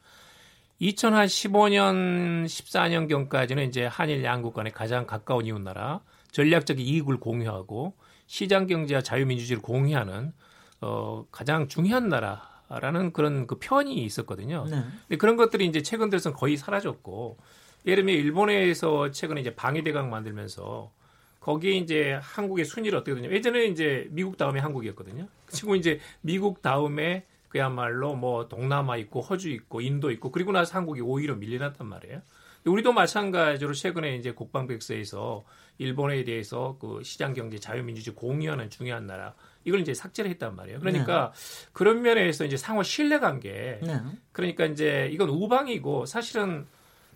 [SPEAKER 4] 2015년 14년 경까지는 이제 한일 양국 간의 가장 가까운 이웃 나라 전략적인 이익을 공유하고 시장 경제와 자유민주주의를 공유하는 어, 가장 중요한 나라라는 그런 그 편이 있었거든요. 네. 근데 그런 것들이 이제 최근 들어서는 거의 사라졌고 예를 들면 일본에서 최근에 이제 방위대강 만들면서 거기에 이제 한국의 순위를 어떻게 되냐. 예전에 이제 미국 다음에 한국이었거든요. 지금 이제 미국 다음에 그야말로 뭐 동남아 있고 호주 있고 인도 있고 그리고 나서 한국이 오히려 밀려났단 말이에요. 우리도 마찬가지로 최근에 이제 국방백서에서 일본에 대해서 그 시장 경제 자유민주주의 공유하는 중요한 나라 이걸 이제 삭제를 했단 말이에요. 그러니까 네. 그런 면에서 이제 상호 신뢰관계. 네. 그러니까 이제 이건 우방이고 사실은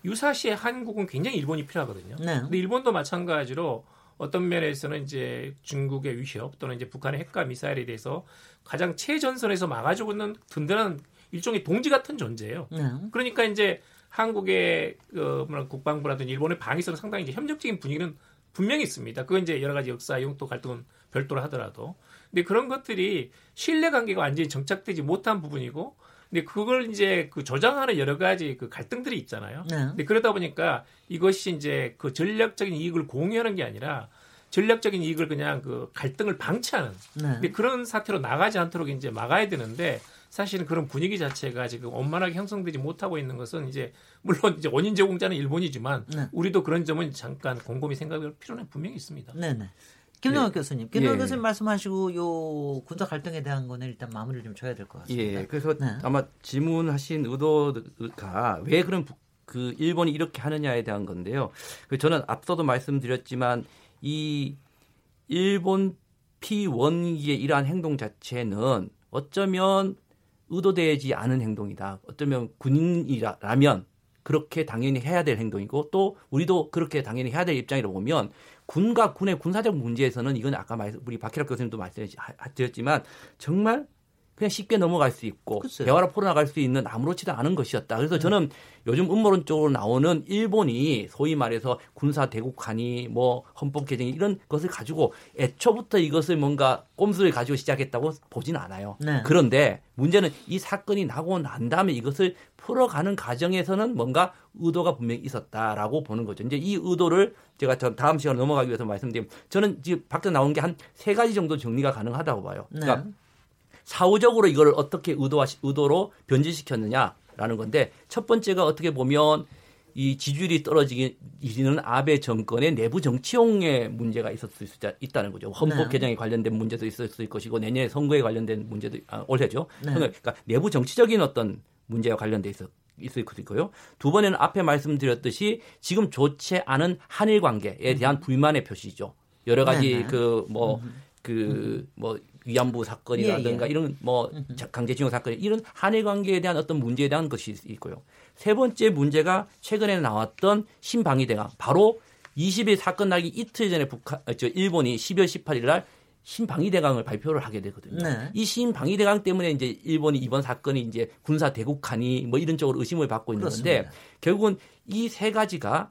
[SPEAKER 4] 유사시에 한국은 굉장히 일본이 필요하거든요.
[SPEAKER 1] 네.
[SPEAKER 4] 근데 일본도 마찬가지로 어떤 면에서는 이제 중국의 위협 또는 이제 북한의 핵과 미사일에 대해서 가장 최전선에서 막아주고 있는 든든한 일종의 동지 같은 존재예요.
[SPEAKER 1] 네.
[SPEAKER 4] 그러니까 이제 한국의 그 뭐라 국방부라든지 일본의 방위성 상당히 이제 협력적인 분위기는 분명히 있습니다. 그건 이제 여러 가지 역사, 용도 갈등은 별도로 하더라도. 근데 그런 것들이 신뢰 관계가 완전히 정착되지 못한 부분이고 근데 그걸 이제 그 조장하는 여러 가지 그 갈등들이 있잖아요.
[SPEAKER 1] 네.
[SPEAKER 4] 근데 그러다 보니까 이것이 이제 그 전략적인 이익을 공유하는 게 아니라 전략적인 이익을 그냥 그 갈등을 방치하는
[SPEAKER 1] 네.
[SPEAKER 4] 근데 그런 사태로 나가지 않도록 이제 막아야 되는데 사실은 그런 분위기 자체가 지금 원만하게 형성되지 못하고 있는 것은 이제 물론 이제 원인 제공자는 일본이지만
[SPEAKER 1] 네.
[SPEAKER 4] 우리도 그런 점은 잠깐 곰곰이 생각할 필요는 분명히 있습니다.
[SPEAKER 1] 네 네. 김동혁 교수님, 김동혁
[SPEAKER 5] 예.
[SPEAKER 1] 교수님 말씀하시고 요 군사 갈등에 대한 거는 일단 마무리를 좀 줘야 될 것 같습니다.
[SPEAKER 5] 예, 그래서
[SPEAKER 1] 네.
[SPEAKER 5] 아마 질문하신 의도가 왜 그런 북- 그 일본이 이렇게 하느냐에 대한 건데요. 그 저는 앞서도 말씀드렸지만 이 일본 피원기의 이러한 행동 자체는 어쩌면 의도되지 않은 행동이다. 어쩌면 군인이라면 그렇게 당연히 해야 될 행동이고 또 우리도 그렇게 당연히 해야 될 입장이라고 보면 군과 군의 군사적 문제에서는 이건 아까 말, 우리 박희락 교수님도 말씀드렸지만 정말 그냥 쉽게 넘어갈 수 있고
[SPEAKER 1] 글쎄요.
[SPEAKER 5] 대화로 풀어나갈 수 있는 아무렇지도 않은 것이었다. 그래서 저는 요즘 음모론 쪽으로 나오는 일본이 소위 말해서 군사 대국하니 뭐 헌법 개정 이런 것을 가지고 애초부터 이것을 뭔가 꼼수를 가지고 시작했다고 보지는 않아요.
[SPEAKER 1] 네.
[SPEAKER 5] 그런데 문제는 이 사건이 나고 난 다음에 이것을 풀어가는 과정에서는 뭔가 의도가 분명히 있었다라고 보는 거죠. 이제 이 의도를 제가 저 다음 시간에 넘어가기 위해서 말씀드리면 저는 지금 밖에 나온 게 한 세 가지 정도 정리가 가능하다고 봐요.
[SPEAKER 1] 네.
[SPEAKER 5] 그러니까 사후적으로 이걸 어떻게 의도화, 의도로 변질시켰느냐라는 건데 첫 번째가 어떻게 보면 이 지지율이 떨어지는 아베 정권의 내부 정치용의 문제가 있었을 수 있다- 있다는 거죠. 헌법
[SPEAKER 1] 네.
[SPEAKER 5] 개정에 관련된 문제도 있었을 것이고 내년에 선거에 관련된 문제도 아, 올해죠.
[SPEAKER 1] 네.
[SPEAKER 5] 그러니까 내부 정치적인 어떤 문제와 관련돼 있어 있을 수 있고요. 두 번에는 앞에 말씀드렸듯이 지금 좋지 않은 한일 관계에 대한 불만의 표시죠. 여러 가지
[SPEAKER 1] 음. 네네.
[SPEAKER 5] 그뭐 그뭐 위안부 사건이라든가
[SPEAKER 1] 예, 예.
[SPEAKER 5] 이런 뭐 강제징용 사건 이런 한일 관계에 대한 어떤 문제에 대한 것이 있고요. 세 번째 문제가 최근에 나왔던 신방위대강 바로 20일 사건 나기 이틀 전에 북한 어, 저 일본이 12월 18일 날 신방위 대강을 발표를 하게 되거든요.
[SPEAKER 1] 네.
[SPEAKER 5] 이 신방위 대강 때문에 이제 일본이 이번 사건이 이제 군사 대국하니 뭐 이런 쪽으로 의심을 받고 있는 건데
[SPEAKER 1] 그렇습니다.
[SPEAKER 5] 결국은 이 세 가지가 어,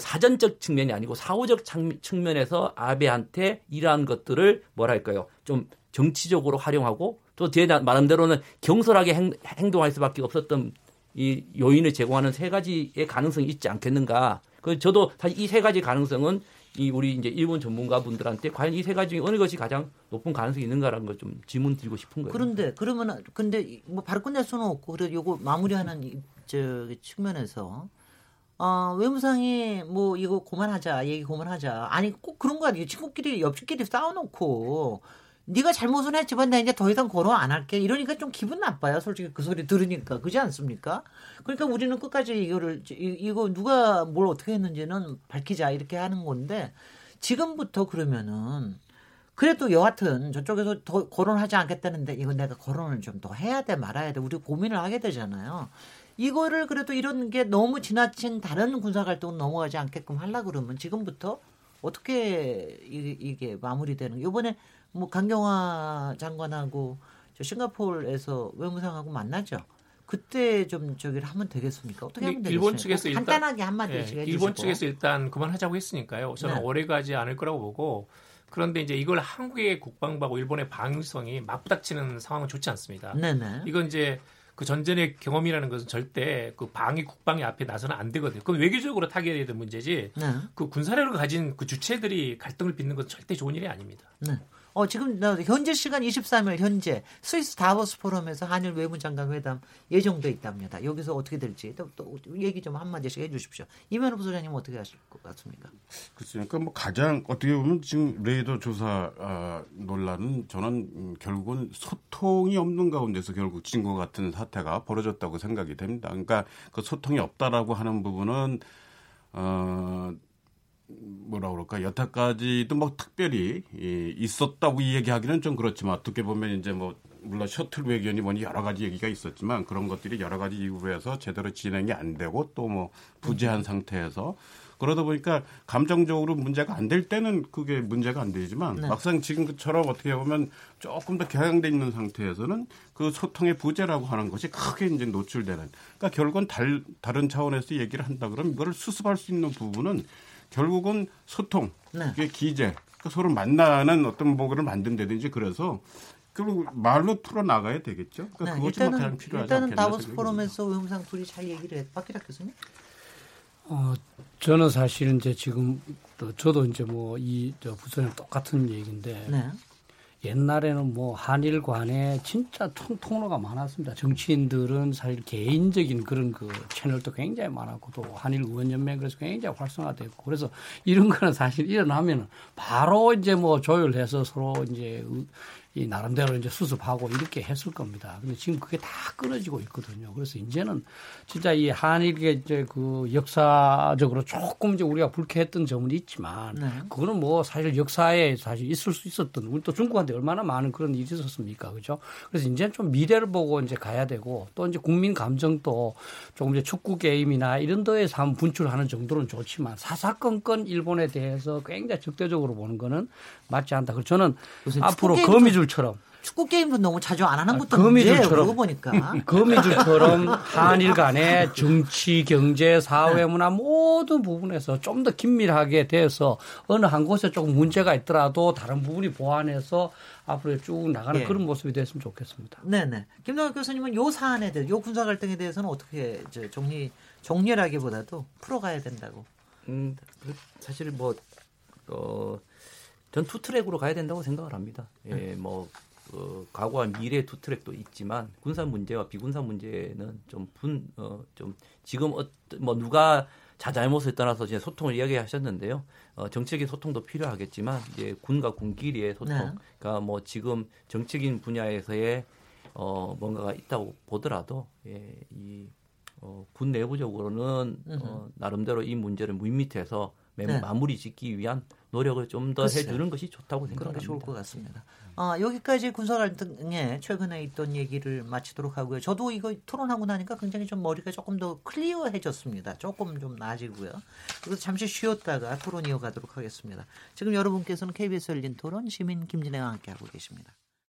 [SPEAKER 5] 사전적 측면이 아니고 사후적 창- 측면에서 아베한테 이러한 것들을 뭐랄까요 좀 정치적으로 활용하고 또제 말한 대로는 경솔하게 행, 행동할 수밖에 없었던 이 요인을 제공하는 세 가지의 가능성이 있지 않겠는가. 그 저도 사실 이 세 가지 가능성은 이 우리 이제 일본 전문가 분들한테 과연 이 세 가지 중에 어느 것이 가장 높은 가능성이 있는가라는 걸 좀 질문 드리고 싶은 거예요.
[SPEAKER 1] 그런데 그러면 근데 이- 뭐 바로 끝낼 수는 없고 그래 요거 마무리하는 이- 저 측면에서 어, 외무상이 뭐 이거 그만하자 얘기 그만하자. 아니 꼭 그런 거 아니에요. 친구끼리 옆집끼리 싸워놓고 네가 잘못은 했지만 나 이제 더 이상 거론 안 할게. 이러니까 좀 기분 나빠요. 솔직히 그 소리 들으니까. 그지 않습니까? 그러니까 우리는 끝까지 이거를 이- 이거 누가 뭘 어떻게 했는지는 밝히자 이렇게 하는 건데 지금부터 그러면은 그래도 여하튼 저쪽에서 더 거론하지 않겠다는데 이거 내가 거론을 좀 더 해야 돼 말아야 돼. 우리 고민을 하게 되잖아요. 이거를 그래도 이런 게 너무 지나친 다른 군사 갈등은 넘어가지 않게끔 하려 그러면 지금부터 어떻게 이, 이게 마무리되는 이번에 뭐 강경화 장관하고 저 싱가포르에서 외무상하고 만나죠. 그때 좀 저기를 하면 되겠습니까? 어떻게 하면 되겠어요?
[SPEAKER 4] 일본 측에서 일단-
[SPEAKER 1] 간단하게 한마디씩
[SPEAKER 4] 예. 일본 측에서 일단 그만하자고 했으니까요. 저는
[SPEAKER 1] 네.
[SPEAKER 4] 오래 가지 않을 거라고 보고 그런데 이제 이걸 한국의 국방부하고 일본의 방위성이 맞부닥치는 상황은 좋지 않습니다.
[SPEAKER 1] 네네.
[SPEAKER 4] 이건 이제 그 전전의 경험이라는 것은 절대 그 방위 국방의 앞에 나서는 안 되거든요. 그건 외교적으로 타결해야 될 문제지.
[SPEAKER 1] 네.
[SPEAKER 4] 그 군사력을 가진 그 주체들이 갈등을 빚는 건 절대 좋은 일이 아닙니다.
[SPEAKER 1] 네. 어, 지금 나 현재 시간 23일 현재 스위스 다보스 포럼에서 한일 외무장관 회담 예정돼 있답니다. 여기서 어떻게 될지 또, 또 얘기 좀 한마디씩 해주십시오. 이면호 부소장님 어떻게 하실 것 같습니까?
[SPEAKER 6] 글쎄요. 그러니까 뭐 가장 어떻게 보면 지금 레이더 조사 아, 논란은 저는 음, 결국은 소통이 없는 가운데서 결국 진거 같은 사태가 벌어졌다고 생각이 됩니다. 그러니까 그 소통이 없다라고 하는 부분은 어 뭐라 그럴까 여태까지도 뭐 특별히 이, 있었다고 얘기하기는 좀 그렇지만 어떻게 보면 이제 뭐 물론 셔틀 외견이 뭐니 여러 가지 얘기가 있었지만 그런 것들이 여러 가지 이유로 해서 제대로 진행이 안 되고 또 뭐 부재한 상태에서 그러다 보니까 감정적으로 문제가 안 될 때는 그게 문제가 안 되지만
[SPEAKER 1] 네.
[SPEAKER 6] 막상 지금처럼 어떻게 보면 조금 더 격양돼 있는 상태에서는 그 소통의 부재라고 하는 것이 크게 이제 노출되는. 그러니까 결국은 달, 다른 차원에서 얘기를 한다 그러면 이거를 수습할 수 있는 부분은 결국은 소통,
[SPEAKER 1] 네.
[SPEAKER 6] 이게 기재, 그러니까 서로 만나는 어떤 뭐를 만든다든지 그래서 그리고 말로 풀어 나가야 되겠죠. 그러니까
[SPEAKER 1] 네,
[SPEAKER 6] 그것이 뭐 가장
[SPEAKER 1] 일단은
[SPEAKER 6] 필요하지
[SPEAKER 1] 일단은
[SPEAKER 6] 않겠나
[SPEAKER 1] 다보스 포럼에서 외무상 둘이 잘 얘기를 했. 박기락 교수님.
[SPEAKER 3] 어, 저는 사실 이제 지금 또 저도 이제 뭐이저 부서랑 똑같은 얘기인데
[SPEAKER 1] 네.
[SPEAKER 3] 옛날에는 뭐 한일 간에 진짜 통, 통로가 많았습니다. 정치인들은 사실 개인적인 그런 그 채널도 굉장히 많았고 또 한일 의원연맹 그래서 굉장히 활성화됐고 그래서 이런 거는 사실 일어나면은 바로 이제 뭐 조율해서 서로 이제 의- 이 나름대로 이제 수습하고 이렇게 했을 겁니다. 근데 지금 그게 다 끊어지고 있거든요. 그래서 이제는 진짜 이 한일의 이제 그 역사적으로 조금 이제 우리가 불쾌했던 점은 있지만
[SPEAKER 1] 네.
[SPEAKER 3] 그거는 뭐 사실 역사에 사실 있을 수 있었던 우리 또 중국한테 얼마나 많은 그런 일이 있었습니까, 그죠? 그래서 이제는 좀 미래를 보고 이제 가야 되고 또 이제 국민 감정도 조금 이제 축구 게임이나 이런 데에서 한번 분출하는 정도는 좋지만 사사건건 일본에 대해서 굉장히 적대적으로 보는 거는 맞지 않다. 그래서 저는 앞으로
[SPEAKER 1] 게임도-
[SPEAKER 3] 거미줄처럼
[SPEAKER 1] 축구 게임도 너무 자주 안 하는 것도
[SPEAKER 3] 아. 거미줄처럼.
[SPEAKER 1] 보니까.
[SPEAKER 3] 거미줄처럼 한일 간의 정치, 경제, 사회, 문화 모든 부분에서 좀 더 긴밀하게 돼서 어느 한 곳에 조금 문제가 있더라도 다른 부분이 보완해서 앞으로 쭉 나가는
[SPEAKER 1] 예.
[SPEAKER 3] 그런 모습이 됐으면 좋겠습니다.
[SPEAKER 1] 네네. 김동혁 교수님은 요 사안에 대해, 요 군사 갈등에 대해서는 어떻게 이제 정리 정리라기보다도 풀어가야 된다고.
[SPEAKER 5] 음, 그 사실 뭐, 어, 전 투트랙으로 가야 된다고 생각을 합니다. 예, 뭐, 어, 과거와 미래 투트랙도 있지만 군사 문제와 비군사 문제는 좀 분, 어, 좀 지금 어, 뭐 누가 자 잘못을 떠나서 이제 소통을 이야기하셨는데요. 어, 정책의 소통도 필요하겠지만 이제 군과 군끼리의 소통,
[SPEAKER 1] 네.
[SPEAKER 5] 그러니까 뭐 지금 정책인 분야에서의 어, 뭔가가 있다고 보더라도 예, 이 어, 군 내부적으로는 어, 나름대로 이 문제를 물밑에서 매-
[SPEAKER 1] 네.
[SPEAKER 5] 마무리 짓기 위한 노력을 좀더
[SPEAKER 1] 글쎄요.
[SPEAKER 5] 해주는 것이 좋다고 생각합니다.
[SPEAKER 1] 좋을 것 같습니다. 아, 여기까지 군사 갈등에 최근에 있던 얘기를 마치도록 하고요. 저도 이거 토론하고 나니까 굉장히 좀 머리가 조금 더 클리어해졌습니다. 조금 좀 나아지고요. 그래서 잠시 쉬었다가 토론 이어가도록 하겠습니다. 지금 여러분께서는 KBS 열린 토론 시민 김진애와 함께하고 계십니다.